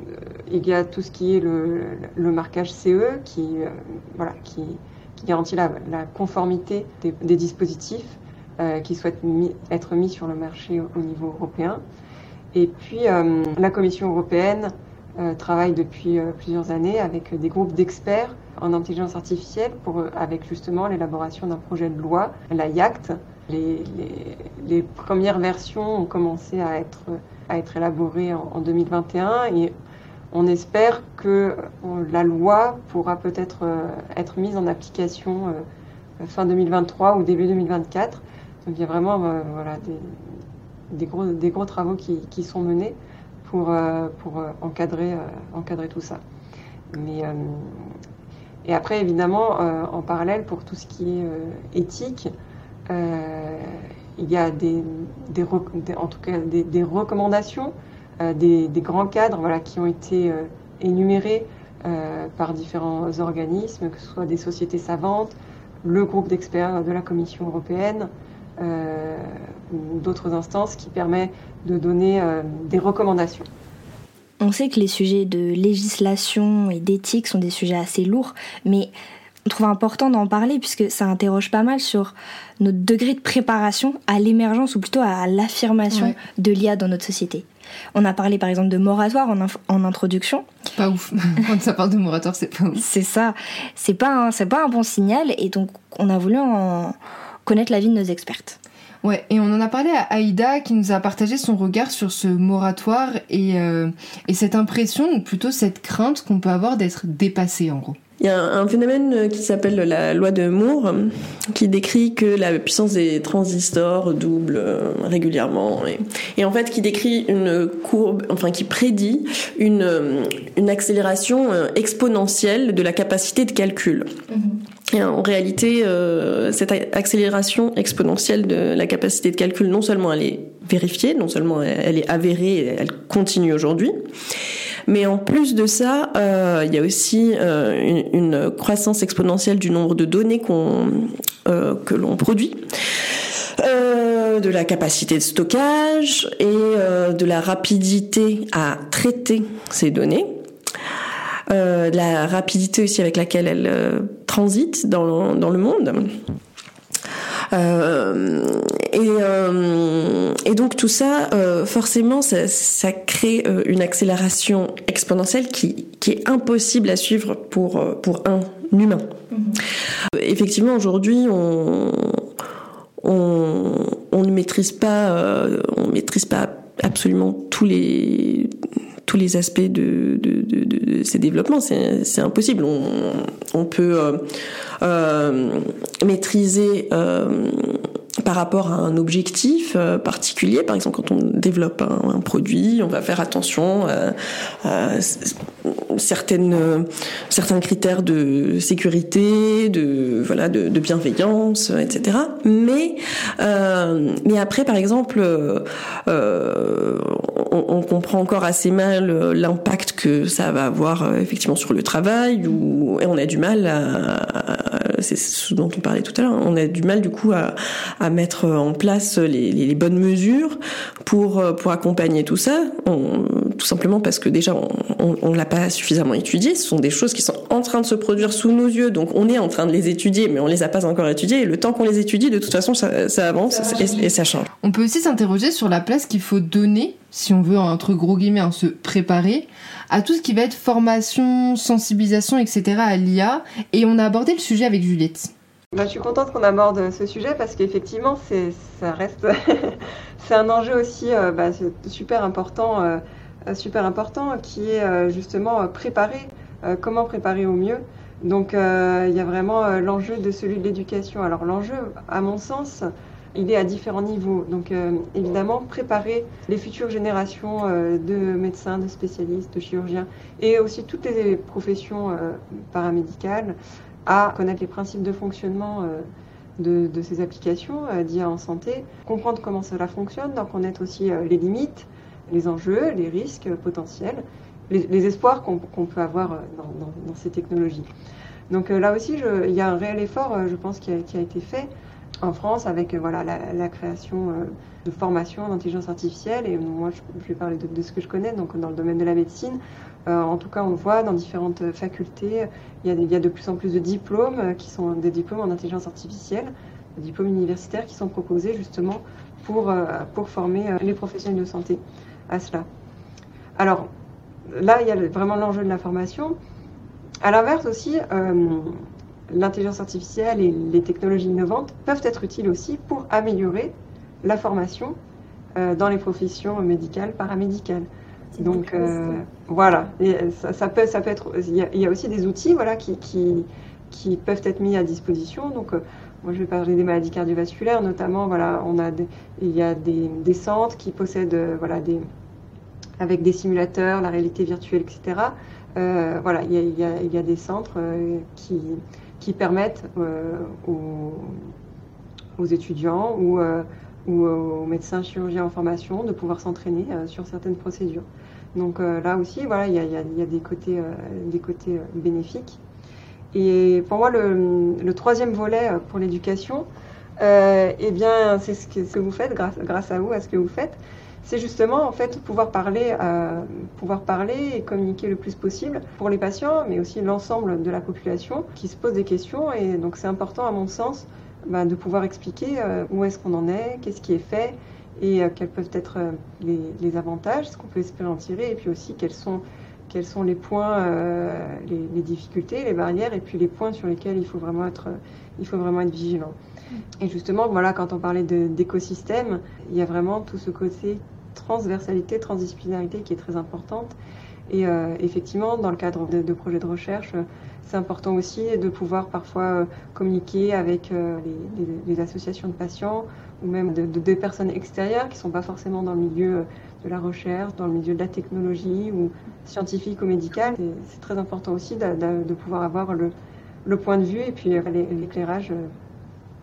il y a tout ce qui est le, le marquage CE qui, voilà, qui, garantit la, la conformité des, des dispositifs qui souhaitent être mis sur le marché au, au niveau européen. Et puis, la Commission européenne travaille depuis plusieurs années avec des groupes d'experts en intelligence artificielle pour, avec justement l'élaboration d'un projet de loi, la. Les, les, les premières versions ont commencé à être, à être élaborées en, en 2021 et on espère que euh, la loi pourra peut-être euh, être mise en application euh, fin 2023 ou début 2024. Donc il y a vraiment voilà, des, des, gros, des gros travaux qui, qui sont menés pour, pour encadrer, encadrer tout ça. Mais, et après, évidemment, en parallèle, pour tout ce qui est éthique, il y a des, en tout cas des, recommandations, euh, des, grands cadres voilà, qui ont été euh, énumérés euh, par différents organismes, que ce soit des sociétés savantes, le groupe d'experts de la Commission européenne, euh, d'autres instances qui permet de donner des recommandations. On sait que les sujets de législation et d'éthique sont des sujets assez lourds, mais on trouve important d'en parler puisque ça interroge pas mal sur notre degré de préparation à l'émergence ou plutôt à l'affirmation Ouais. de l'IA dans notre société. On a parlé par exemple de moratoire en, en introduction. Pas ouf. Quand ça parle de moratoire, c'est pas ouf. C'est ça, c'est pas, un- c'est pas un bon signal et donc on a voulu en connaître l'avis de nos expertes. Ouais, et on en a parlé à Aïda qui nous a partagé son regard sur ce moratoire et, euh, et cette impression, ou plutôt cette crainte qu'on peut avoir d'être dépassé en gros. Il y a un phénomène qui s'appelle la loi de Moore, qui décrit que la puissance des transistors double euh, régulièrement, et, et en fait qui décrit une courbe, enfin qui prédit une, euh, une accélération euh, exponentielle de la capacité de calcul. Et en réalité, euh, cette accélération exponentielle de la capacité de calcul, non seulement elle est vérifiée, non seulement elle est avérée, elle continue aujourd'hui, Mais en plus de ça, euh, il y a aussi euh, une, croissance exponentielle du nombre de données euh, que l'on produit. De la capacité de stockage et de la rapidité à traiter ces données. Euh, la rapidité aussi avec laquelle elles euh, transitent dans, dans le monde. Euh, et, euh, et, donc tout ça, euh, forcément, ça, ça crée une accélération exponentielle qui, qui est impossible à suivre pour, pour un humain. Mmh. Effectivement, aujourd'hui, on, on, on, ne maîtrise pas, on maîtrise pas absolument tous les tous les aspects de, ces développements. C'est impossible. On, peut euh, euh, maîtriser euh, par rapport à un objectif particulier. Par exemple, quand on développe un, produit, on va faire attention à, certaines, certains critères de sécurité, de voilà, de, bienveillance, etc. Mais mais après, par exemple, euh, on, comprend encore assez mal l'impact que ça va avoir effectivement sur le travail, ou et on a du mal à, à c'est ce dont on parlait tout à l'heure, on a du mal du coup à, mettre en place les, bonnes mesures pour pour accompagner tout ça, tout simplement parce que déjà on, on l'a pas suffisamment étudié. Ce sont des choses qui sont en train de se produire sous nos yeux, donc on est en train de les étudier, mais on les a pas encore étudiées. Et le temps qu'on les étudie, de toute façon, ça, ça avance ça et, et, ça change. On peut aussi s'interroger sur la place qu'il faut donner, si on veut entre gros guillemets, hein, se préparer à tout ce qui va être formation, sensibilisation, etc. à l'IA. Et on a abordé le sujet avec Juliette. Bah, je suis contente qu'on aborde ce sujet parce qu'effectivement, c'est, ça reste, c'est un enjeu aussi euh, bah, super important, euh, super important, qui est euh, justement préparer. Euh, comment préparer au mieux Donc, euh, il y a vraiment l'enjeu de celui de l'éducation. Alors, l'enjeu, à mon sens, il est à différents niveaux. Donc, évidemment, préparer les futures générations de médecins, de spécialistes, de chirurgiens et aussi toutes les professions paramédicales à connaître les principes de fonctionnement euh, de, ces applications euh, d'IA en santé, comprendre comment cela fonctionne, d'en connaître aussi euh, les limites, les enjeux, les risques potentiels, les, espoirs qu'on qu peut avoir dans, dans, ces technologies. Donc là aussi, il y a un réel effort, je pense, qui a, été fait en France avec voilà, la, création de formation d'intelligence artificielle. Et moi, je, vais parler de, ce que je connais, donc dans le domaine de la médecine. Euh, en tout cas, on voit dans différentes facultés, il y, a, de plus en plus de diplômes qui sont des diplômes en intelligence artificielle, des diplômes universitaires qui sont proposés justement pour, euh, former euh, les professionnels de santé à cela. Alors, là, il y a vraiment l'enjeu de la formation. À l'inverse aussi, euh, l'intelligence artificielle et les technologies innovantes peuvent être utiles aussi pour améliorer la formation euh, dans les professions médicales, paramédicales. Donc euh, voilà, et ça, ça, peut, ça peut être. Il y, a, il y, a, aussi des outils, voilà, qui, qui, qui peuvent être mis à disposition. Donc moi, je vais parler des maladies cardiovasculaires, notamment. Voilà, on a il y a des, centres qui possèdent, euh, voilà, avec des simulateurs, la réalité virtuelle, etc. Euh, voilà, il y, a, il, il des centres euh, qui, qui permettent aux, étudiants ou ou aux médecins chirurgiens en formation de pouvoir s'entraîner sur certaines procédures. Donc là aussi, voilà, il y a, a, y a des côtés, des côtés bénéfiques. Et pour moi, le, troisième volet pour l'éducation, euh, eh bien, c'est ce que, vous faites grâce, grâce à vous, à ce que vous faites. C'est justement en fait pouvoir parler, euh, pouvoir parler et communiquer le plus possible pour les patients, mais aussi l'ensemble de la population qui se pose des questions. Et donc c'est important, à mon sens, bah, de pouvoir expliquer euh, où est-ce qu'on en est, qu'est-ce qui est fait et euh, quels peuvent être euh, les, les, avantages, ce qu'on peut espérer en tirer, et puis aussi quels sont, quels sont les points, euh, les, difficultés, les barrières, et puis les points sur lesquels il faut vraiment être, il faut vraiment être vigilant. Et justement, voilà, quand on parlait d'écosystème, il y a vraiment tout ce côté transversalité, transdisciplinarité qui est très importante. Et euh, effectivement, dans le cadre de, projets de recherche, c'est important aussi de pouvoir parfois euh, communiquer avec les, les, associations de patients ou même de, de, de personnes extérieures qui ne sont pas forcément dans le milieu de la recherche, dans le milieu de la technologie ou scientifique ou médical. C'est très important aussi de, de, de, pouvoir avoir le, le point de vue et puis l'éclairage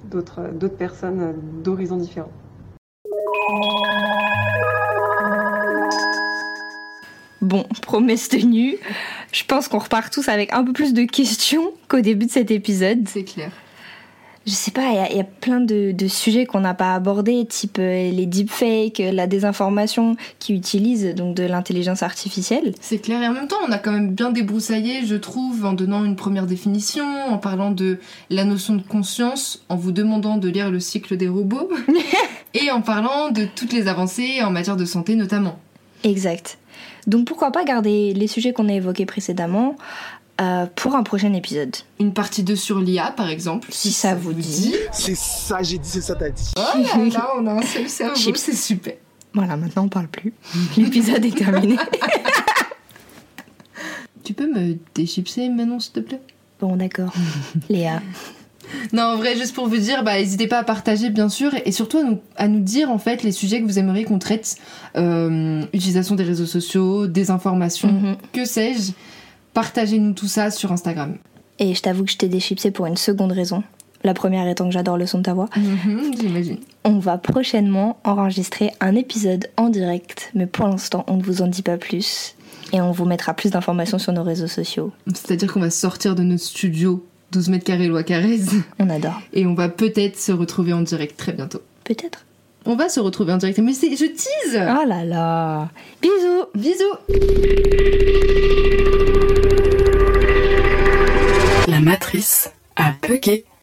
d'autres personnes d'horizons différents. Bon, promesse tenue. Je pense qu'on repart tous avec un peu plus de questions qu'au début de cet épisode. C'est clair. Je sais pas, il y a- il y, a plein de, de sujets qu'on n'a pas abordés, type euh, les deepfakes, euh, la désinformation qui utilisent donc de l'intelligence artificielle. C'est clair. Et en même temps, on a quand même bien débroussaillé, je trouve, en donnant une première définition, en parlant de la notion de conscience, en vous demandant de lire le cycle des robots, et en parlant de toutes les avancées en matière de santé notamment. Exact. Donc pourquoi pas garder les sujets qu'on a évoqués précédemment euh, pour un prochain épisode. Une partie 2 sur l'IA, par exemple. Si ça vous dit. C'est ça, j'ai dit, c'est ça, t'as dit. Oh là là, on a un seul cerveau, Chips. c'est super. Voilà, maintenant on parle plus. L'épisode est terminé. Tu peux me déchipser Manon, s'il te plaît? Bon, d'accord. Léa. Non, en vrai, juste pour vous dire, bah, n'hésitez pas à partager, bien sûr, et surtout à nous, à nous dire, en fait, les sujets que vous aimeriez qu'on traite. Euh, utilisation des réseaux sociaux, désinformation, Mhm. que sais-je. Partagez-nous tout ça sur Instagram. Et je t'avoue que je t'ai déchipsé pour une seconde raison. La première étant que j'adore le son de ta voix. Mhm, J'imagine. On va prochainement enregistrer un épisode en direct, mais pour l'instant, on ne vous en dit pas plus. Et on vous mettra plus d'informations sur nos réseaux sociaux. C'est-à-dire qu'on va sortir de notre studio 12 mètres carrés loi Carrez On adore. et on va peut-être se retrouver en direct très bientôt. Peut-être. On va se retrouver en direct, mais c'est, je tease Oh là là. Bisous. Bisous La matrice a bugué.